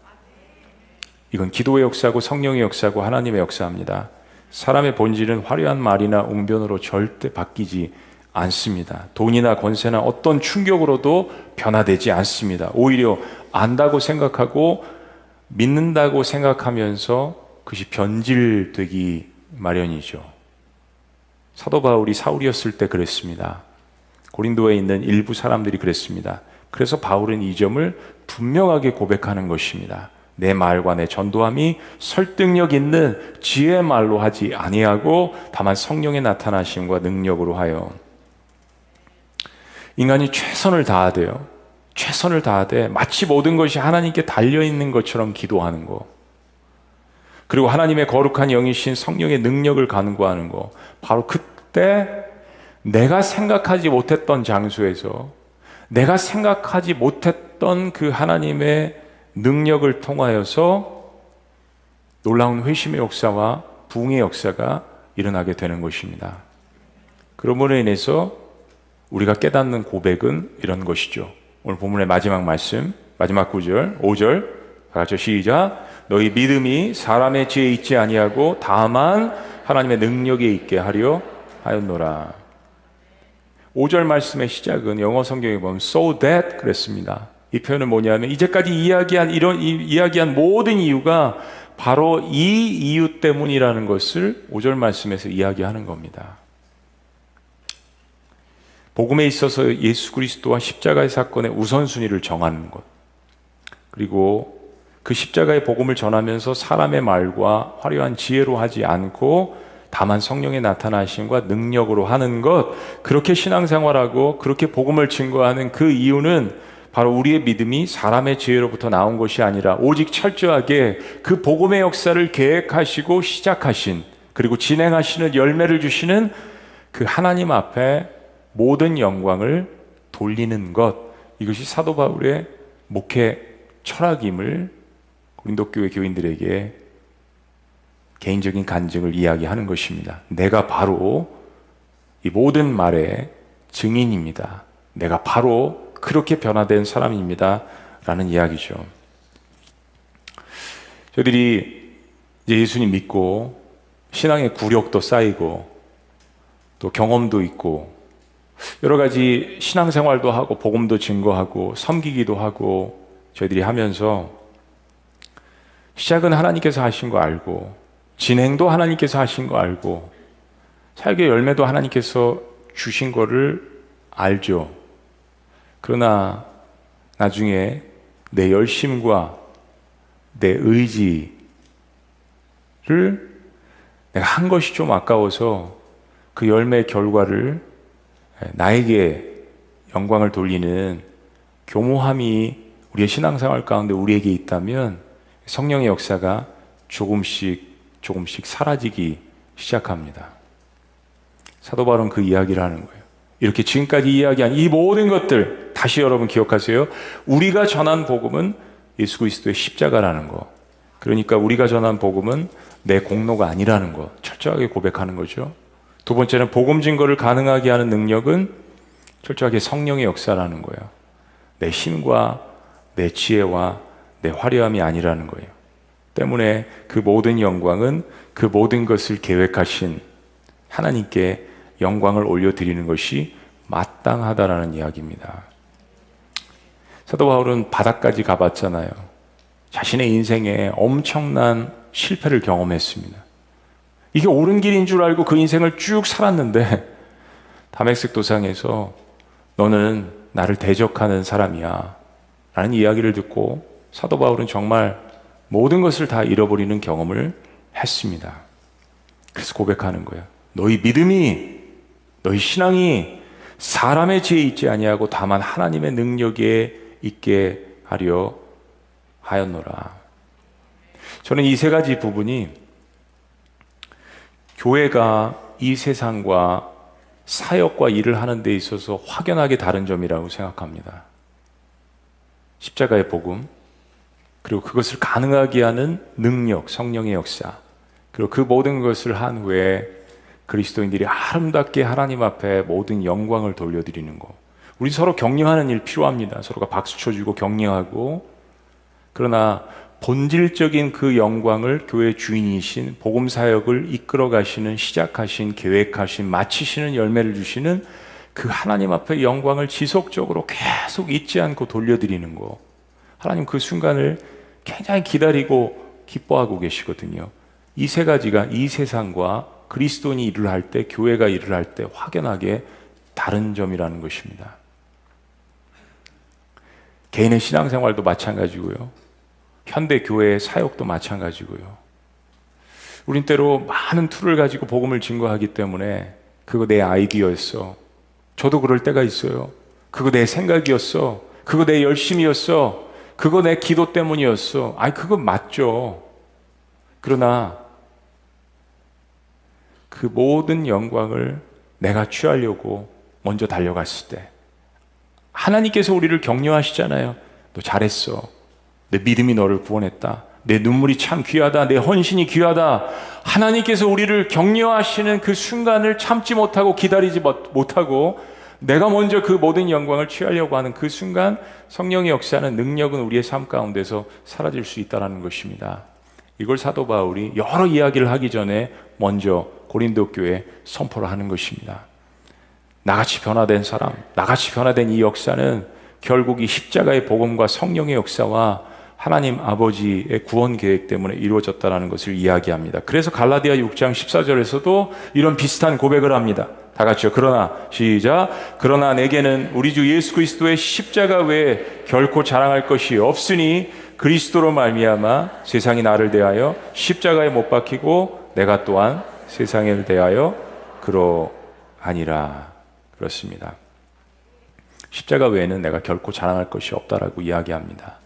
이건 기도의 역사고 성령의 역사고 하나님의 역사입니다. 사람의 본질은 화려한 말이나 웅변으로 절대 바뀌지 않습니다. 돈이나 권세나 어떤 충격으로도 변화되지 않습니다. 오히려 안다고 생각하고 믿는다고 생각하면서 그것이 변질되기 마련이죠. 사도 바울이 사울이었을 때 그랬습니다. 고린도에 있는 일부 사람들이 그랬습니다. 그래서 바울은 이 점을 분명하게 고백하는 것입니다. 내 말과 내 전도함이 설득력 있는 지혜의 말로 하지 아니하고 다만 성령의 나타나심과 능력으로 하여 인간이 최선을 다하되요. 최선을 다하되 마치 모든 것이 하나님께 달려 있는 것처럼 기도하는 거. 그리고 하나님의 거룩한 영이신 성령의 능력을 간구하는 거. 바로 그때 내가 생각하지 못했던 장소에서 내가 생각하지 못했던 그 하나님의 능력을 통하여서 놀라운 회심의 역사와 부흥의 역사가 일어나게 되는 것입니다. 그러므로 인해서 우리가 깨닫는 고백은 이런 것이죠. 오늘 본문의 마지막 말씀, 마지막 구절, 5절, 같이 시작. 너희 믿음이 사람의 지혜에 있지 아니하고 다만 하나님의 능력에 있게 하려 하였노라. 5절 말씀의 시작은 영어 성경에 보면 so that 그랬습니다. 이 표현은 뭐냐면 이제까지 이야기한 이런 이야기한 모든 이유가 바로 이 이유 때문이라는 것을 5절 말씀에서 이야기하는 겁니다. 복음에 있어서 예수 그리스도와 십자가의 사건의 우선순위를 정하는 것. 그리고 그 십자가의 복음을 전하면서 사람의 말과 화려한 지혜로 하지 않고 다만 성령의 나타나심과 능력으로 하는 것. 그렇게 신앙생활하고 그렇게 복음을 증거하는 그 이유는 바로 우리의 믿음이 사람의 지혜로부터 나온 것이 아니라 오직 철저하게 그 복음의 역사를 계획하시고 시작하신 그리고 진행하시는 열매를 주시는 그 하나님 앞에 모든 영광을 돌리는 것 이것이 사도 바울의 목회 철학임을 고린도 교회 교인들에게 개인적인 간증을 이야기하는 것입니다. 내가 바로 이 모든 말의 증인입니다. 내가 바로 그렇게 변화된 사람입니다. 라는 이야기죠. 저희들이 이제 예수님 믿고 신앙의 구력도 쌓이고 또 경험도 있고 여러 가지 신앙생활도 하고 복음도 증거하고 섬기기도 하고 저희들이 하면서 시작은 하나님께서 하신 거 알고 진행도 하나님께서 하신 거 알고 사역의 열매도 하나님께서 주신 거를 알죠. 그러나 나중에 내 열심과 내 의지를 내가 한 것이 좀 아까워서 그 열매의 결과를 나에게 영광을 돌리는 교모함이 우리의 신앙생활 가운데 우리에게 있다면 성령의 역사가 조금씩 조금씩 사라지기 시작합니다. 사도 바울은 그 이야기를 하는 거예요. 이렇게 지금까지 이야기한 이 모든 것들 다시 여러분 기억하세요. 우리가 전한 복음은 예수 그리스도의 십자가라는 거. 그러니까 우리가 전한 복음은 내 공로가 아니라는 거. 철저하게 고백하는 거죠. 두 번째는 복음 증거를 가능하게 하는 능력은 철저하게 성령의 역사라는 거예요. 내 힘과 내 지혜와 내 화려함이 아니라는 거예요. 때문에 그 모든 영광은 그 모든 것을 계획하신 하나님께 영광을 올려드리는 것이 마땅하다라는 이야기입니다. 사도 바울은 바닥까지 가봤잖아요. 자신의 인생에 엄청난 실패를 경험했습니다. 이게 옳은 길인 줄 알고 그 인생을 쭉 살았는데 담액색 도상에서 너는 나를 대적하는 사람이야. 라는 이야기를 듣고 사도 바울은 정말 모든 것을 다 잃어버리는 경험을 했습니다. 그래서 고백하는 거예요. 너희 믿음이, 너희 신앙이 사람의 지혜에 있지 아니하고 다만 하나님의 능력에 있게 하려 하였노라. 저는 이 세 가지 부분이 교회가 이 세상과 사역과 일을 하는 데 있어서 확연하게 다른 점이라고 생각합니다. 십자가의 복음, 그리고 그것을 가능하게 하는 능력, 성령의 역사, 그리고 그 모든 것을 한 후에 그리스도인들이 아름답게 하나님 앞에 모든 영광을 돌려드리는 것. 우리 서로 격려하는 일 필요합니다. 서로가 박수 쳐주고 격려하고. 그러나 본질적인 그 영광을 교회 주인이신 복음 사역을 이끌어 가시는 시작하신 계획하신 마치시는 열매를 주시는 그 하나님 앞에 영광을 지속적으로 계속 잊지 않고 돌려드리는 거. 하나님 그 순간을 굉장히 기다리고 기뻐하고 계시거든요. 이 세 가지가 이 세상과 그리스도인이 일을 할 때, 교회가 일을 할 때 확연하게 다른 점이라는 것입니다. 개인의 신앙생활도 마찬가지고요. 현대 교회의 사역도 마찬가지고요. 우린 때로 많은 tool을 가지고 복음을 증거하기 때문에 그거 내 아이디어였어. 저도 그럴 때가 있어요. 그거 내 생각이었어. 그거 내 열심이었어. 그거 내 기도 때문이었어. 아니, 그거 맞죠. 그러나 그 모든 영광을 내가 취하려고 먼저 달려갔을 때 하나님께서 우리를 격려하시잖아요. 너 잘했어. 내 믿음이 너를 구원했다. 내 눈물이 참 귀하다. 내 헌신이 귀하다. 하나님께서 우리를 격려하시는 그 순간을 참지 못하고 기다리지 못하고 내가 먼저 그 모든 영광을 취하려고 하는 그 순간 성령의 역사는 능력은 우리의 삶 가운데서 사라질 수 있다는 것입니다. 이걸 사도 바울이 여러 이야기를 하기 전에 먼저 고린도 교회 선포를 하는 것입니다. 나같이 변화된 사람, 나같이 변화된 이 역사는 결국 이 십자가의 복음과 성령의 역사와 하나님 아버지의 구원 계획 때문에 이루어졌다는 것을 이야기합니다. 그래서 갈라디아 6장 14절에서도 이런 비슷한 고백을 합니다. 다 같이요. 그러나 시작. 그러나 내게는 우리 주 예수 그리스도의 십자가 외에 결코 자랑할 것이 없으니 그리스도로 말미암아 세상이 나를 대하여 십자가에 못 박히고 내가 또한 세상을 대하여 그러하니라. 그렇습니다. 십자가 외에는 내가 결코 자랑할 것이 없다라고 이야기합니다.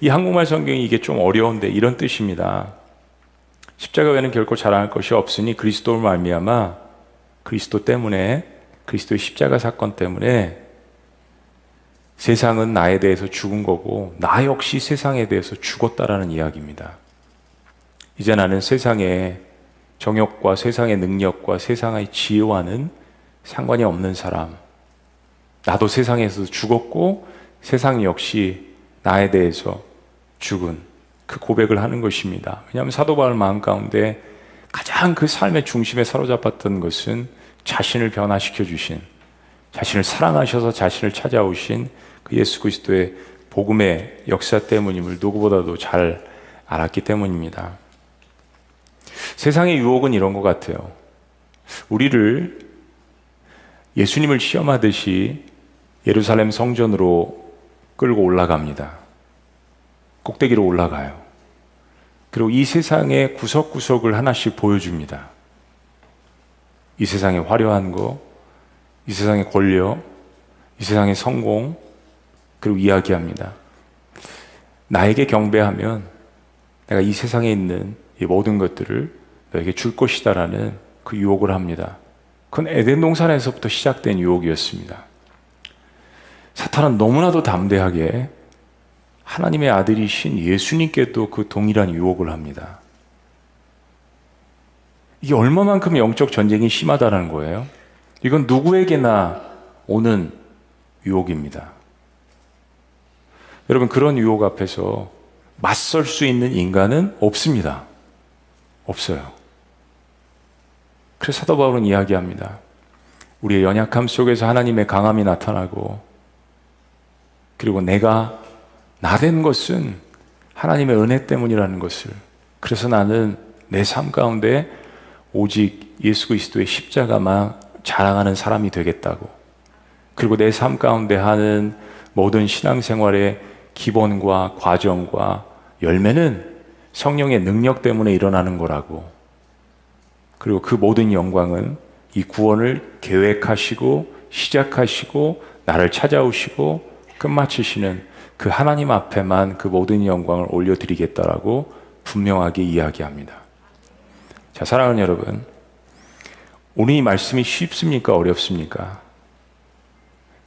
이 한국말 성경이 이게 좀 어려운데 이런 뜻입니다. 십자가 외에는 결코 자랑할 것이 없으니 그리스도를 말미암아 그리스도 때문에 그리스도의 십자가 사건 때문에 세상은 나에 대해서 죽은 거고 나 역시 세상에 대해서 죽었다라는 이야기입니다. 이제 나는 세상의 정욕과 세상의 능력과 세상의 지혜와는 상관이 없는 사람. 나도 세상에서 죽었고 세상 역시 나에 대해서 죽은 그 고백을 하는 것입니다. 왜냐하면 사도 바울 마음 가운데 가장 그 삶의 중심에 사로잡았던 것은 자신을 변화시켜 주신 자신을 사랑하셔서 자신을 찾아오신 그 예수 그리스도의 복음의 역사 때문임을 누구보다도 잘 알았기 때문입니다. 세상의 유혹은 이런 것 같아요. 우리를 예수님을 시험하듯이 예루살렘 성전으로 끌고 올라갑니다. 꼭대기로 올라가요. 그리고 이 세상의 구석구석을 하나씩 보여줍니다. 이 세상의 화려한 거, 이 세상의 권력, 이 세상의 성공, 그리고 이야기합니다. 나에게 경배하면 내가 이 세상에 있는 이 모든 것들을 너에게 줄 것이다라는 그 유혹을 합니다. 그건 에덴 동산에서부터 시작된 유혹이었습니다. 사탄은 너무나도 담대하게 하나님의 아들이신 예수님께도 그 동일한 유혹을 합니다. 이게 얼마만큼 영적 전쟁이 심하다는 거예요? 이건 누구에게나 오는 유혹입니다. 여러분, 그런 유혹 앞에서 맞설 수 있는 인간은 없습니다. 없어요. 그래서 사도 바울은 이야기합니다. 우리의 연약함 속에서 하나님의 강함이 나타나고, 그리고 내가 나 된 것은 하나님의 은혜 때문이라는 것을. 그래서 나는 내 삶 가운데 오직 예수 그리스도의 십자가만 자랑하는 사람이 되겠다고. 그리고 내 삶 가운데 하는 모든 신앙생활의 기본과 과정과 열매는 성령의 능력 때문에 일어나는 거라고. 그리고 그 모든 영광은 이 구원을 계획하시고 시작하시고 나를 찾아오시고 끝마치시는 그 하나님 앞에만 그 모든 영광을 올려드리겠다라고 분명하게 이야기합니다. 자, 사랑하는 여러분. 오늘 이 말씀이 쉽습니까? 어렵습니까?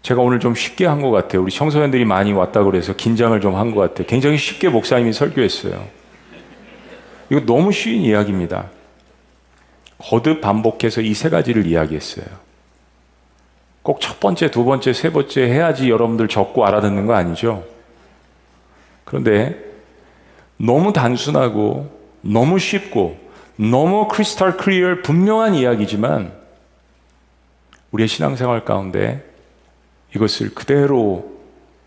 제가 오늘 좀 쉽게 한 것 같아요. 우리 청소년들이 많이 왔다고 그래서 긴장을 좀 한 것 같아요. 굉장히 쉽게 목사님이 설교했어요. 이거 너무 쉬운 이야기입니다. 거듭 반복해서 이 세 가지를 이야기했어요. 꼭 첫 번째, 두 번째, 세 번째 해야지 여러분들 적고 알아듣는 거 아니죠? 그런데 너무 단순하고 너무 쉽고 너무 크리스탈 클리어 분명한 이야기지만 우리의 신앙생활 가운데 이것을 그대로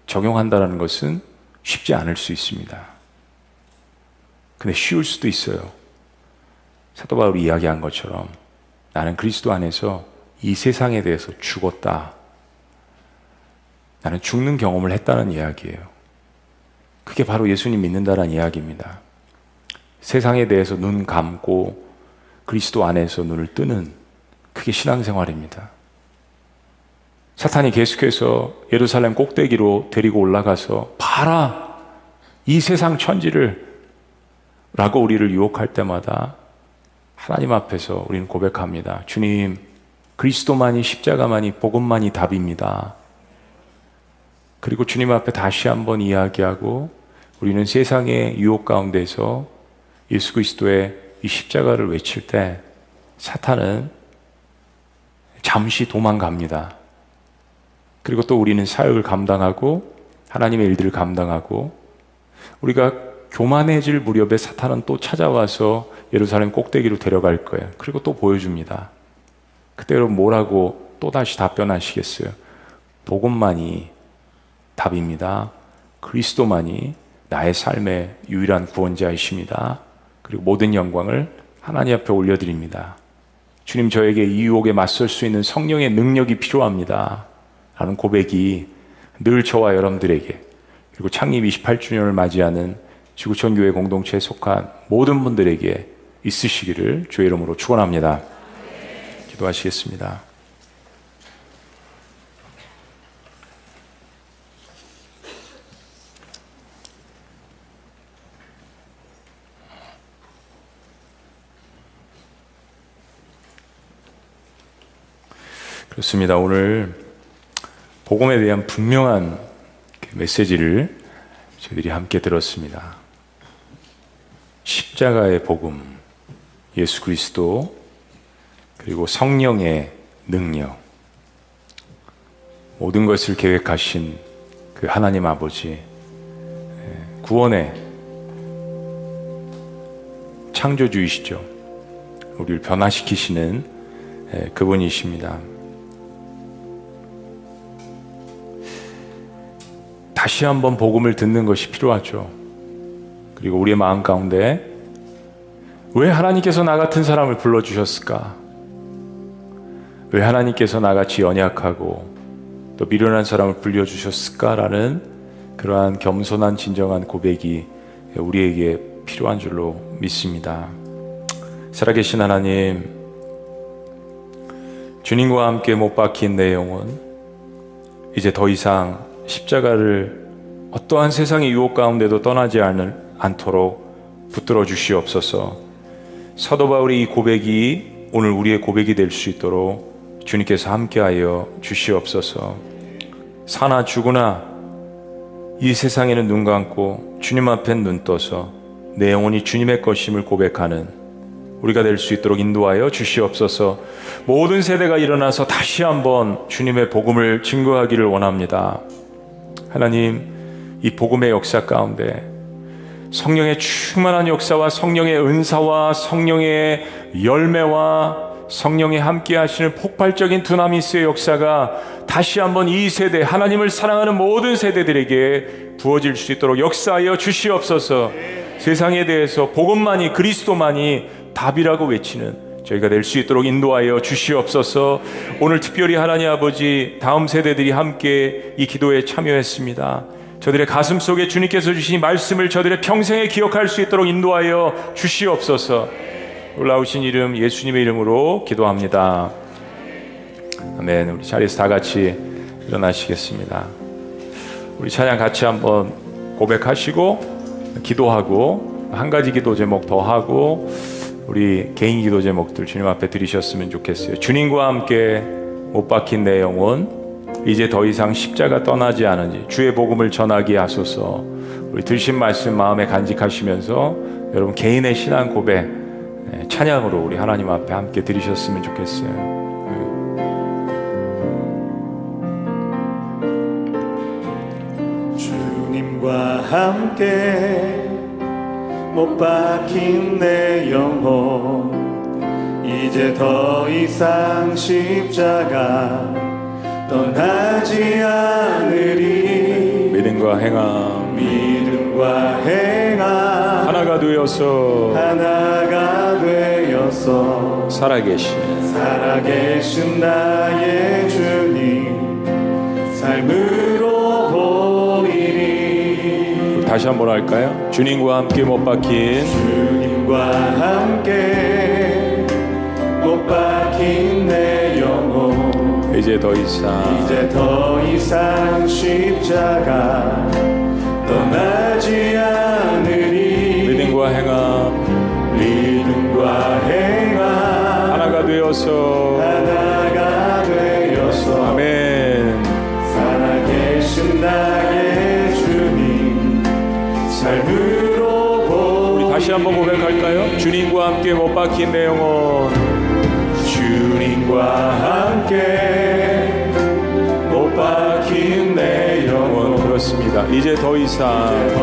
적용한다는 것은 쉽지 않을 수 있습니다. 근데 쉬울 수도 있어요. 사도 바울이 이야기한 것처럼 나는 그리스도 안에서 이 세상에 대해서 죽었다. 나는 죽는 경험을 했다는 이야기예요. 그게 바로 예수님 믿는다는 이야기입니다. 세상에 대해서 눈 감고 그리스도 안에서 눈을 뜨는 그게 신앙생활입니다. 사탄이 계속해서 예루살렘 꼭대기로 데리고 올라가서 봐라 이 세상 천지를 라고 우리를 유혹할 때마다 하나님 앞에서 우리는 고백합니다. 주님, 그리스도만이 십자가만이 복음만이 답입니다. 그리고 주님 앞에 다시 한번 이야기하고 우리는 세상의 유혹 가운데서 예수 그리스도의 이 십자가를 외칠 때 사탄은 잠시 도망갑니다. 그리고 또 우리는 사역을 감당하고 하나님의 일들을 감당하고 우리가 교만해질 무렵에 사탄은 또 찾아와서 예루살렘 꼭대기로 데려갈 거예요. 그리고 또 보여줍니다. 그때 여러분 뭐라고 또다시 답변하시겠어요? 복음만이 답입니다. 그리스도만이 나의 삶의 유일한 구원자이십니다. 그리고 모든 영광을 하나님 앞에 올려드립니다. 주님 저에게 이 유혹에 맞설 수 있는 성령의 능력이 필요합니다. 라는 고백이 늘 저와 여러분들에게 그리고 창립 28주년을 맞이하는 지구촌 교회 공동체에 속한 모든 분들에게 있으시기를 주의 이름으로 축원합니다. 기도하시겠습니다. 그렇습니다. 오늘 복음에 대한 분명한 그 메시지를 저희들이 함께 들었습니다. 십자가의 복음, 예수 그리스도, 그리고 성령의 능력, 모든 것을 계획하신 그 하나님 아버지, 예, 구원의 창조주이시죠. 우리를 변화시키시는 예, 그분이십니다. 다시 한번 복음을 듣는 것이 필요하죠. 그리고 우리의 마음 가운데 왜 하나님께서 나 같은 사람을 불러주셨을까? 왜 하나님께서 나같이 연약하고 또 미련한 사람을 불려주셨을까라는 그러한 겸손한 진정한 고백이 우리에게 필요한 줄로 믿습니다. 살아계신 하나님, 주님과 함께 못 박힌 내 영혼, 이제 더 이상 십자가를 어떠한 세상의 유혹 가운데도 떠나지 않도록 붙들어 주시옵소서. 사도 바울의 이 고백이 오늘 우리의 고백이 될 수 있도록 주님께서 함께하여 주시옵소서. 사나 죽으나 이 세상에는 눈 감고 주님 앞엔 눈 떠서 내 영혼이 주님의 것임을 고백하는 우리가 될 수 있도록 인도하여 주시옵소서. 모든 세대가 일어나서 다시 한번 주님의 복음을 증거하기를 원합니다. 하나님, 이 복음의 역사 가운데 성령의 충만한 역사와 성령의 은사와 성령의 열매와 성령의 함께 하시는 폭발적인 두나미스의 역사가 다시 한번 이 세대, 하나님을 사랑하는 모든 세대들에게 부어질 수 있도록 역사하여 주시옵소서 세상에 대해서 복음만이, 그리스도만이 답이라고 외치는 저희가 낼수 있도록 인도하여 주시옵소서. 오늘 특별히 하나님 아버지 다음 세대들이 함께 이 기도에 참여했습니다. 저들의 가슴 속에 주님께서 주신 말씀을 저들의 평생에 기억할 수 있도록 인도하여 주시옵소서. 올라오신 이름 예수님의 이름으로 기도합니다. 아멘. 우리 자리에서 다 같이 일어나시겠습니다. 우리 찬양 같이 한번 고백하시고 기도하고 한 가지 기도 제목 더 하고 우리 개인 기도 제목들 주님 앞에 드리셨으면 좋겠어요. 주님과 함께 못 박힌 내 영혼 이제 더 이상 십자가 떠나지 않은지 주의 복음을 전하게 하소서. 우리 들신 말씀 마음에 간직하시면서 여러분 개인의 신앙 고백 예, 찬양으로 우리 하나님 앞에 함께 드리셨으면 좋겠어요. 주님과 함께 못 박힌 내 영혼 이제 더 이상 십자가 떠나지 않으리. 믿음과 행함. 믿음과 행함 하나가 되어서 하나가 되어서 살아계신 살아계신 나의 주님 삶으로 보이리. 다시 한번 할까요? 주님과 함께 못 박힌 주님과 함께 못 박힌 내 영혼. 이제 더 이상 이제 더 이상 십자가 떠나지 않으리 믿음과 행함. 믿음과 행함. 하나가 되어서. 하나가 되어서. 아멘. 살아계신 나의 주님. 삶으로 우리 다시 한번 고백할까요? 주님과 함께 못 박힌 내 영혼. 주님과 함께 그렇습니다. 이제 더 이상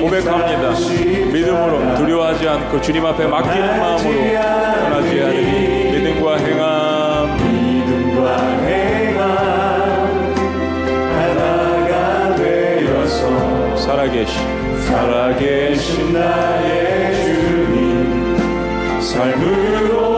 고백합니다. 믿음으로 두려워하지 않고 주님 앞에 맡기는 마음으로 떠나지 않으니 믿음과 행함. 믿음과 행함. 하나가 되어서 살아계신 살아계신 나의 주님. 삶으로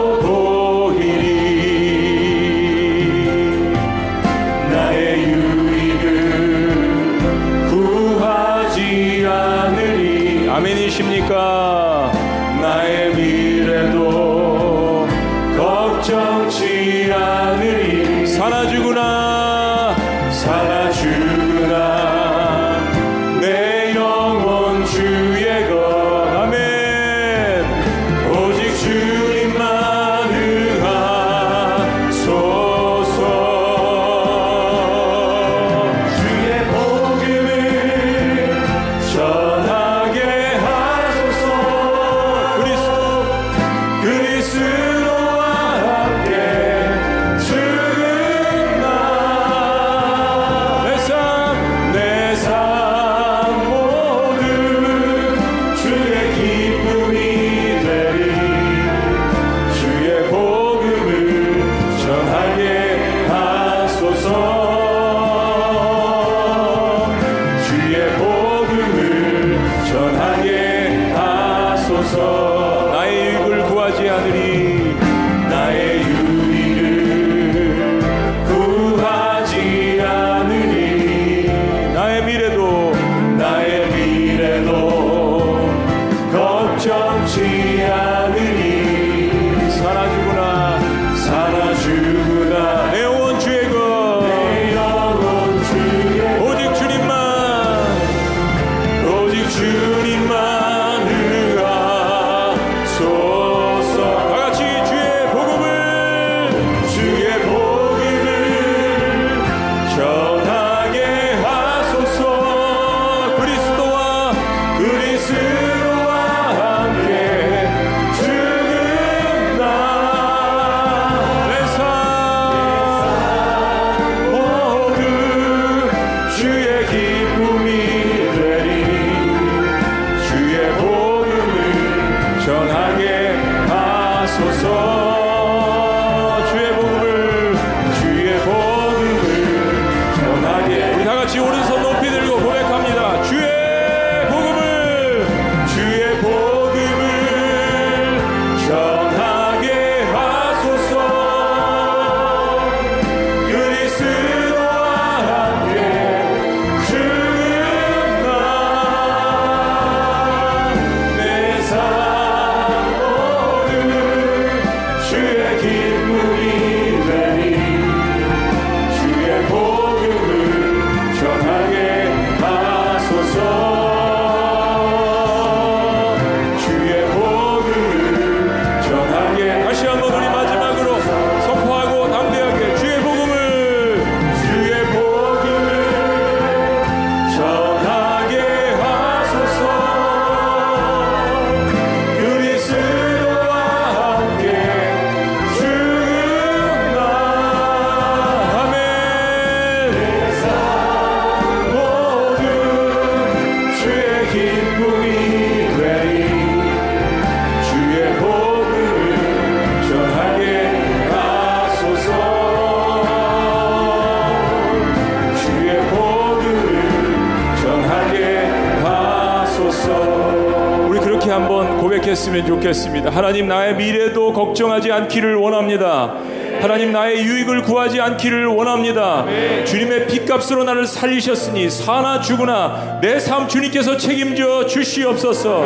하나님 나의 미래도 걱정하지 않기를 원합니다. 하나님 나의 유익을 구하지 않기를 원합니다. 주님의 빚값으로 나를 살리셨으니 사나 죽으나 내 삶 주님께서 책임져 주시옵소서.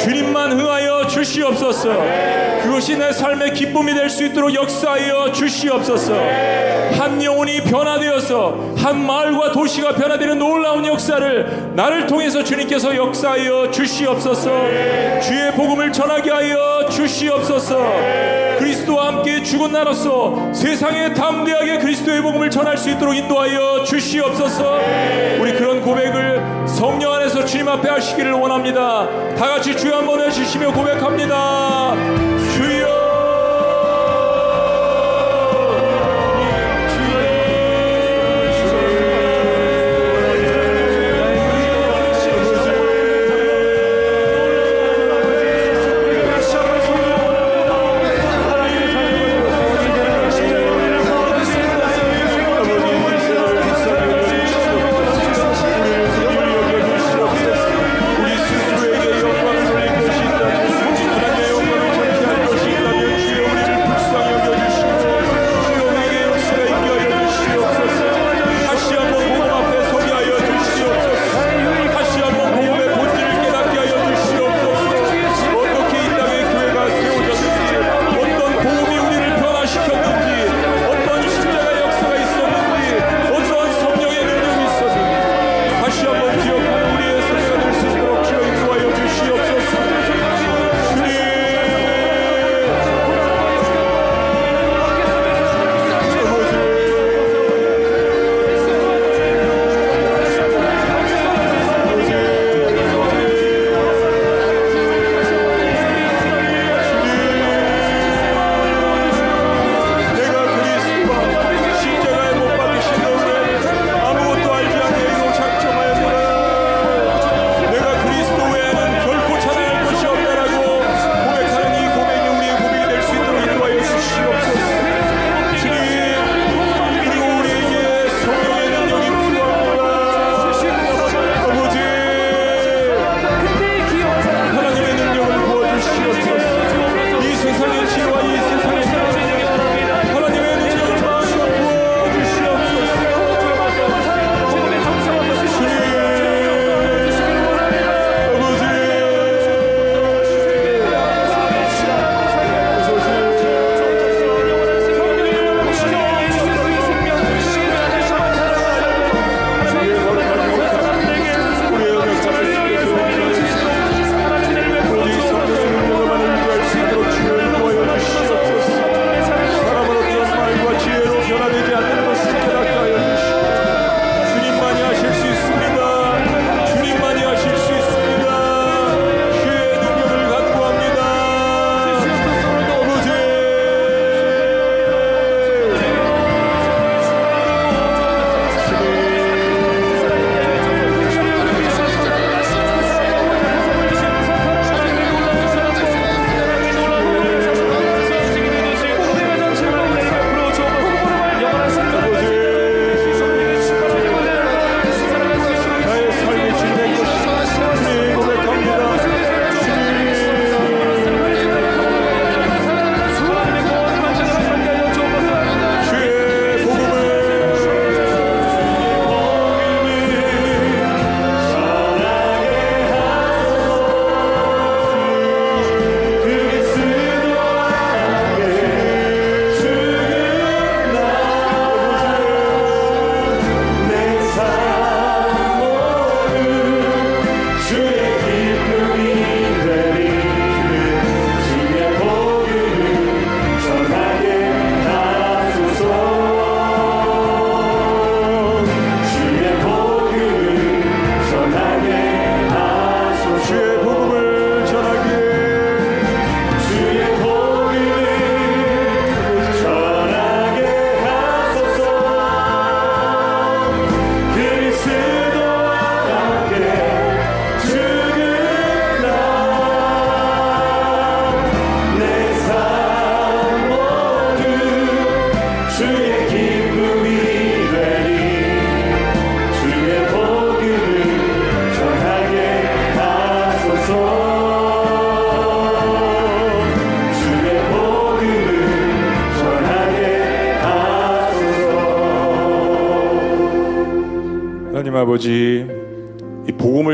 주님만 흥하여 주시옵소서. 그것이 내 삶의 기쁨이 될 수 있도록 역사하여 주시옵소서. 한 영혼이 변화되어서 한 마을과 도시가 변화되는 놀라운 역사를 나를 통해서 주님께서 역사하여 주시옵소서. 주의 복음을 전하게 하여 주시옵소서. 그리스도와 함께 죽은 나로서 세상에 담대하게 그리스도의 복음을 전할 수 있도록 인도하여 주시옵소서. 우리 그런 고백을 성령 안에서 주님 앞에 하시기를 원합니다. 다 같이 주여 한번 해주시며 고백합니다.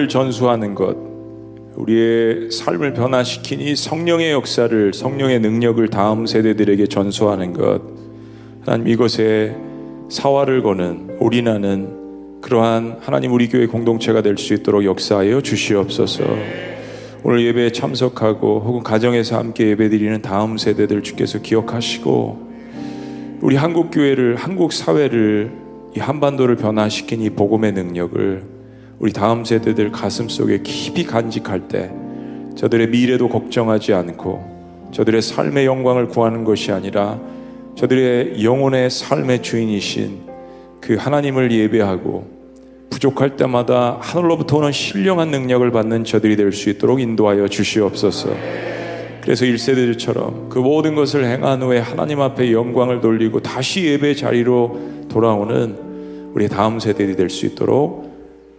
전수하는 것, 우리의 삶을 변화시킨 이 성령의 역사를, 성령의 능력을 다음 세대들에게 전수하는 것, 하나님 이것에 사활을 거는 올인하는 그러한 하나님 우리 교회 공동체가 될 수 있도록 역사하여 주시옵소서. 오늘 예배에 참석하고 혹은 가정에서 함께 예배드리는 다음 세대들 주께서 기억하시고 우리 한국 교회를 한국 사회를 이 한반도를 변화시킨 이 복음의 능력을 우리 다음 세대들 가슴 속에 깊이 간직할 때 저들의 미래도 걱정하지 않고 저들의 삶의 영광을 구하는 것이 아니라 저들의 영혼의 삶의 주인이신 그 하나님을 예배하고 부족할 때마다 하늘로부터 오는 신령한 능력을 받는 저들이 될 수 있도록 인도하여 주시옵소서. 그래서 1세대들처럼 그 모든 것을 행한 후에 하나님 앞에 영광을 돌리고 다시 예배 자리로 돌아오는 우리 다음 세대들이 될 수 있도록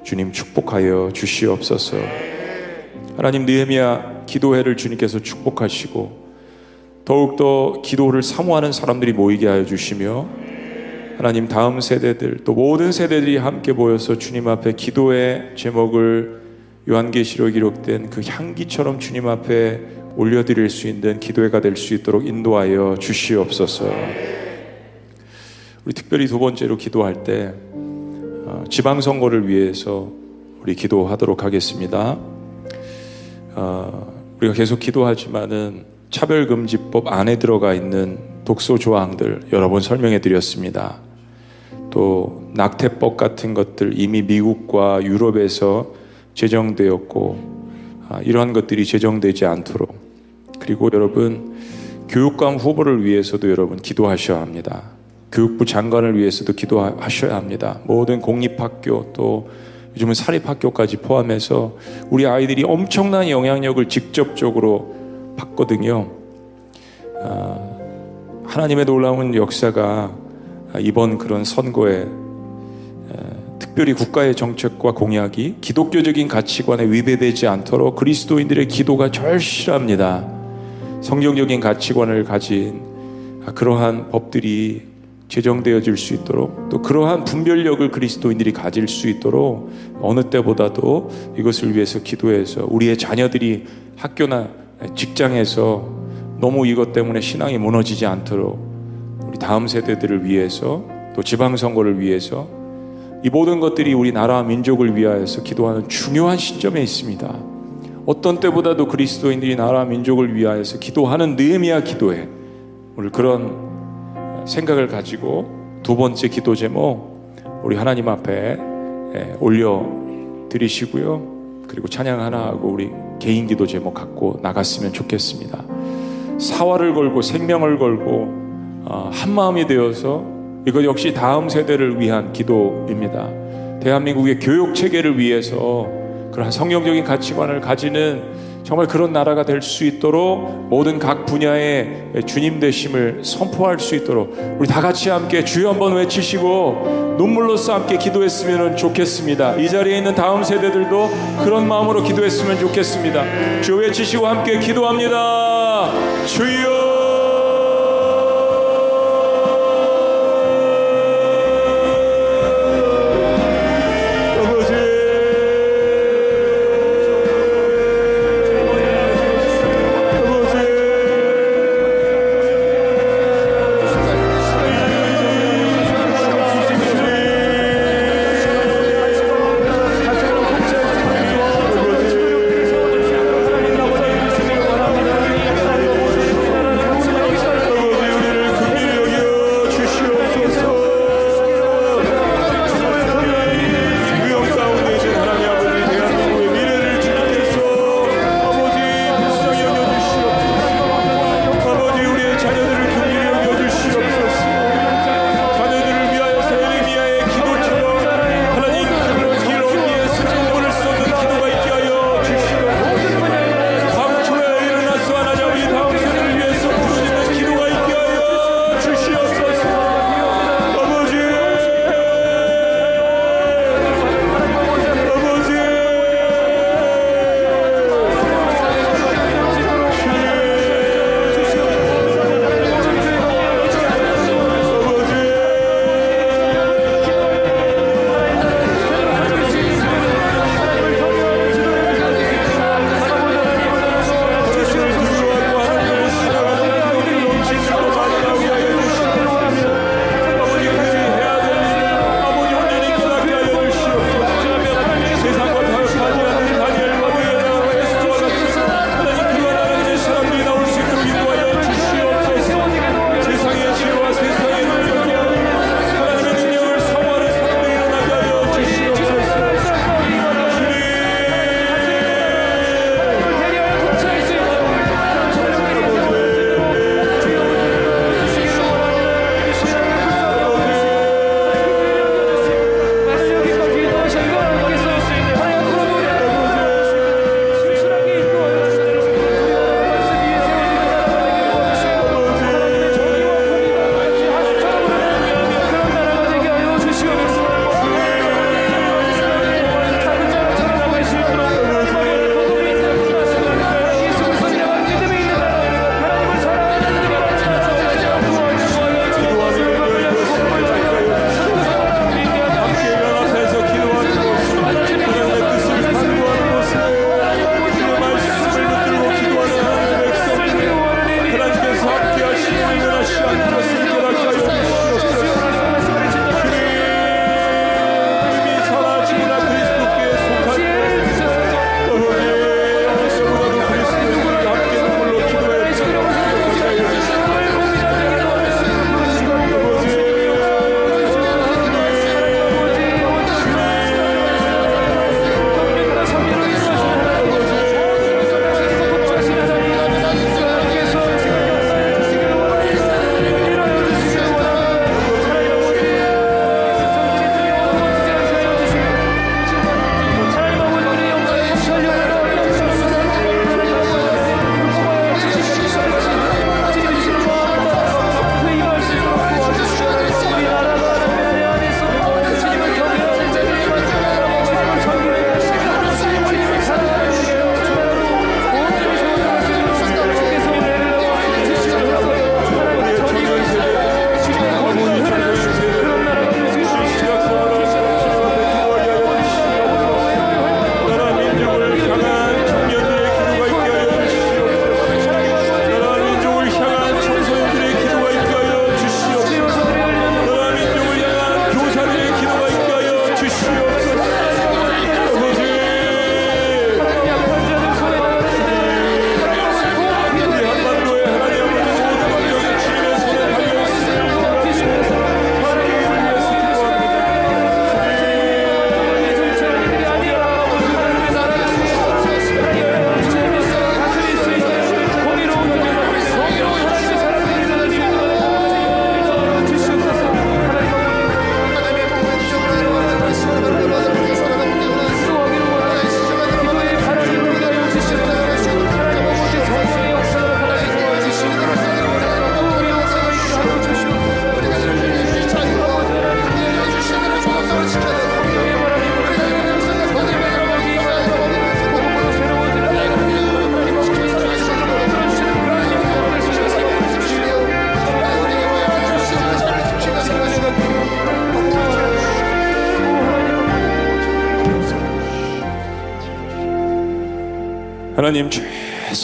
주님 축복하여 주시옵소서. 하나님 느헤미야 기도회를 주님께서 축복하시고 더욱더 기도를 사모하는 사람들이 모이게 하여 주시며 하나님 다음 세대들 또 모든 세대들이 함께 모여서 주님 앞에 기도의 제목을 요한계시로 기록된 그 향기처럼 주님 앞에 올려드릴 수 있는 기도회가 될 수 있도록 인도하여 주시옵소서. 우리 특별히 두 번째로 기도할 때 어, 지방선거를 위해서 우리 기도하도록 하겠습니다. 어, 우리가 계속 기도하지만은 차별금지법 안에 들어가 있는 독소 조항들 여러 번 설명해 드렸습니다. 또 낙태법 같은 것들 이미 미국과 유럽에서 제정되었고 아, 이러한 것들이 제정되지 않도록 그리고 여러분 교육감 후보를 위해서도 여러분 기도하셔야 합니다. 교육부 장관을 위해서도 기도하셔야 합니다. 모든 공립학교 또 요즘은 사립학교까지 포함해서 우리 아이들이 엄청난 영향력을 직접적으로 받거든요. 아, 하나님의 놀라운 역사가 이번 그런 선거에 특별히 국가의 정책과 공약이 기독교적인 가치관에 위배되지 않도록 그리스도인들의 기도가 절실합니다. 성경적인 가치관을 가진 그러한 법들이 제정되어질 수 있도록 또 그러한 분별력을 그리스도인들이 가질 수 있도록 어느 때보다도 이것을 위해서 기도해서 우리의 자녀들이 학교나 직장에서 너무 이것 때문에 신앙이 무너지지 않도록 우리 다음 세대들을 위해서 또 지방선거를 위해서 이 모든 것들이 우리 나라와 민족을 위하여서 기도하는 중요한 시점에 있습니다. 어떤 때보다도 그리스도인들이 나라와 민족을 위하여서 기도하는 느헤미야 기도에 오늘 그런 생각을 가지고 두 번째 기도 제목 우리 하나님 앞에 예, 올려 드리시고요. 그리고 찬양 하나 하고 우리 개인 기도 제목 갖고 나갔으면 좋겠습니다. 사활을 걸고 생명을 걸고 어, 한 마음이 되어서 이것 역시 다음 세대를 위한 기도입니다. 대한민국의 교육 체계를 위해서 그러한 성경적인 가치관을 가지는 정말 그런 나라가 될 수 있도록 모든 각 분야의 주님 되심을 선포할 수 있도록 우리 다 같이 함께 주여 한번 외치시고 눈물로써 함께 기도했으면 좋겠습니다. 이 자리에 있는 다음 세대들도 그런 마음으로 기도했으면 좋겠습니다. 주여 외치시고 함께 기도합니다. 주여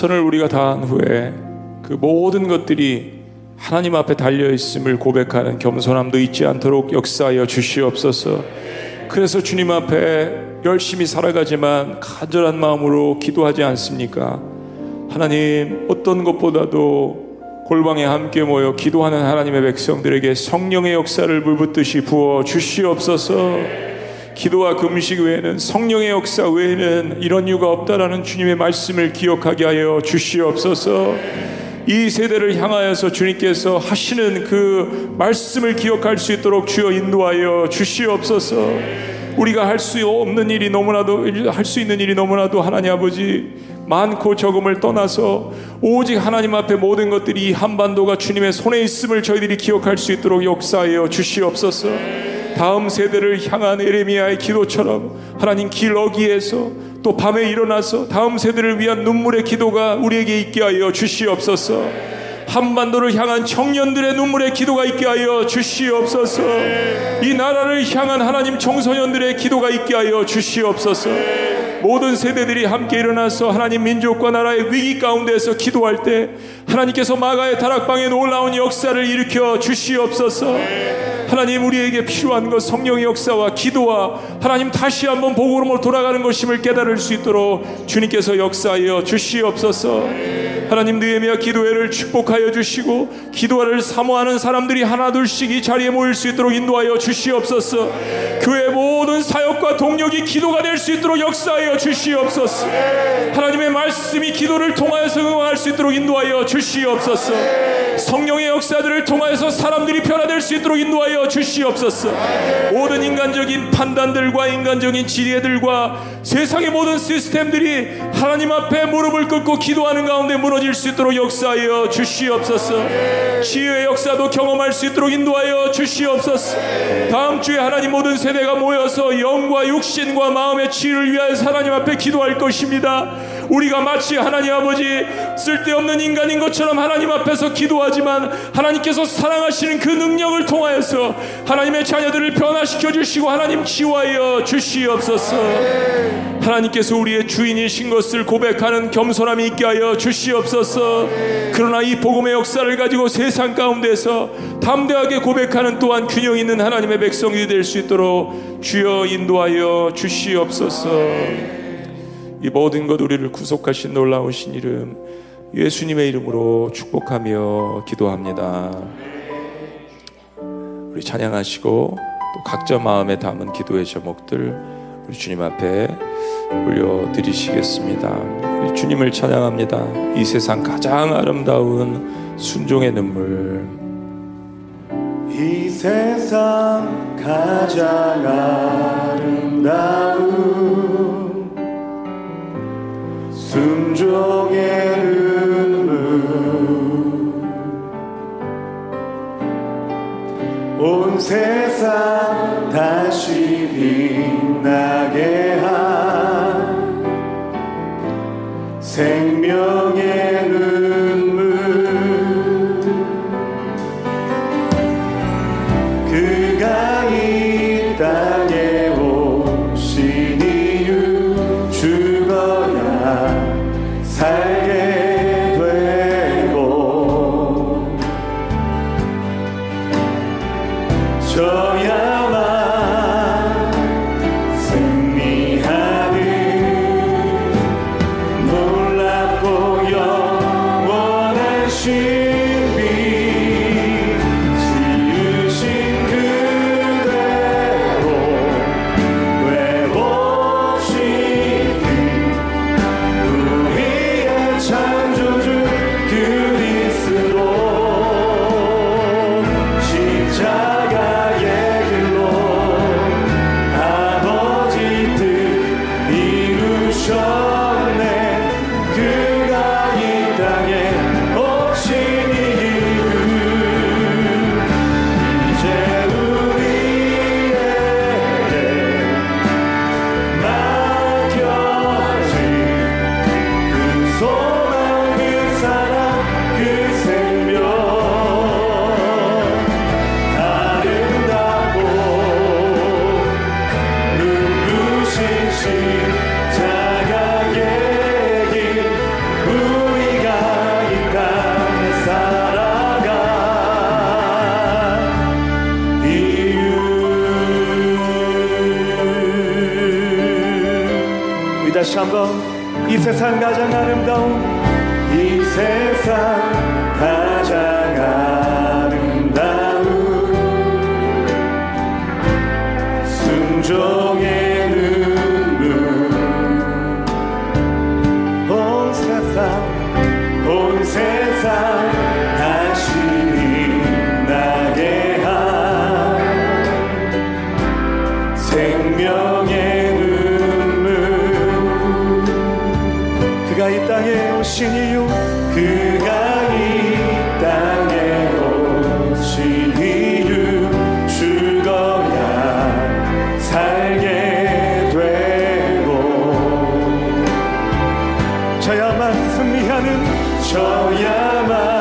선을 우리가 다한 후에 그 모든 것들이 하나님 앞에 달려 있음을 고백하는 겸손함도 잊지 않도록 역사하여 주시옵소서. 그래서 주님 앞에 열심히 살아가지만 간절한 마음으로 기도하지 않습니까? 하나님 어떤 것보다도 골방에 함께 모여 기도하는 하나님의 백성들에게 성령의 역사를 물붓듯이 부어 주시옵소서. 기도와 금식 외에는 성령의 역사 외에는 이런 이유가 없다라는 주님의 말씀을 기억하게 하여 주시옵소서. 이 세대를 향하여서 주님께서 하시는 그 말씀을 기억할 수 있도록 주여 인도하여 주시옵소서. 우리가 할 수 없는 일이 너무나도 할 수 있는 일이 너무나도 하나님 아버지 많고 적음을 떠나서 오직 하나님 앞에 모든 것들이 한반도가 주님의 손에 있음을 저희들이 기억할 수 있도록 역사하여 주시옵소서. 다음 세대를 향한 에레미야의 기도처럼 하나님 길 어기에서 또 밤에 일어나서 다음 세대를 위한 눈물의 기도가 우리에게 있게 하여 주시옵소서. 한반도를 향한 청년들의 눈물의 기도가 있게 하여 주시옵소서. 이 나라를 향한 하나님 청소년들의 기도가 있게 하여 주시옵소서. 모든 세대들이 함께 일어나서 하나님 민족과 나라의 위기 가운데서 기도할 때 하나님께서 마가의 다락방에 놀라운 역사를 일으켜 주시옵소서. 하나님 우리에게 필요한 것 성령의 역사와 기도와 하나님 다시 한번 복음으로 돌아가는 것임을 깨달을 수 있도록 주님께서 역사하여 주시옵소서. 하나님 느헤미야 기도회를 축복하여 주시고 기도회를 사모하는 사람들이 하나둘씩 이 자리에 모일 수 있도록 인도하여 주시옵소서. 교회 모든 사역과 동력이 기도가 될 수 있도록 역사하여 주시옵소서. 하나님의 말씀이 기도를 통하여서 응할 수 있도록 인도하여 주시옵소서. 성령의 역사들을 통하여서 사람들이 변화될 수 있도록 인도하여 주시옵소서. 모든 인간적인 판단들과 인간적인 지혜들과 세상의 모든 시스템들이 하나님 앞에 무릎을 꿇고 기도하는 가운데 무너질 수 있도록 역사하여 주시옵소서. 지혜의 역사도 경험할 수 있도록 인도하여 주시옵소서. 다음 주에 하나님 모든 세대가 모여서 영과 육신과 마음의 치유를 위하여서 하나님 앞에 기도할 것입니다. 우리가 마치 하나님 아버지 쓸데없는 인간인 것처럼 하나님 앞에서 기도하지만 하나님께서 사랑하시는 그 능력을 통하여서 하나님의 자녀들을 변화시켜 주시고 하나님 치유하여 주시옵소서. 하나님께서 우리의 주인이신 것을 고백하는 겸손함이 있게 하여 주시옵소서. 그러나 이 복음의 역사를 가지고 세상 가운데서 담대하게 고백하는 또한 균형 있는 하나님의 백성이 될 수 있도록 주여 인도하여 주시옵소서. 이 모든 것 우리를 구속하신 놀라우신 이름 예수님의 이름으로 축복하며 기도합니다. 우리 찬양하시고 또 각자 마음에 담은 기도의 제목들 우리 주님 앞에 올려드리시겠습니다. 우리 주님을 찬양합니다. 이 세상 가장 아름다운 순종의 눈물. 이 세상 가장 아름다운 순종의 눈물 온 세상 다시 빛나게 한 저야만 승리하는 저야만.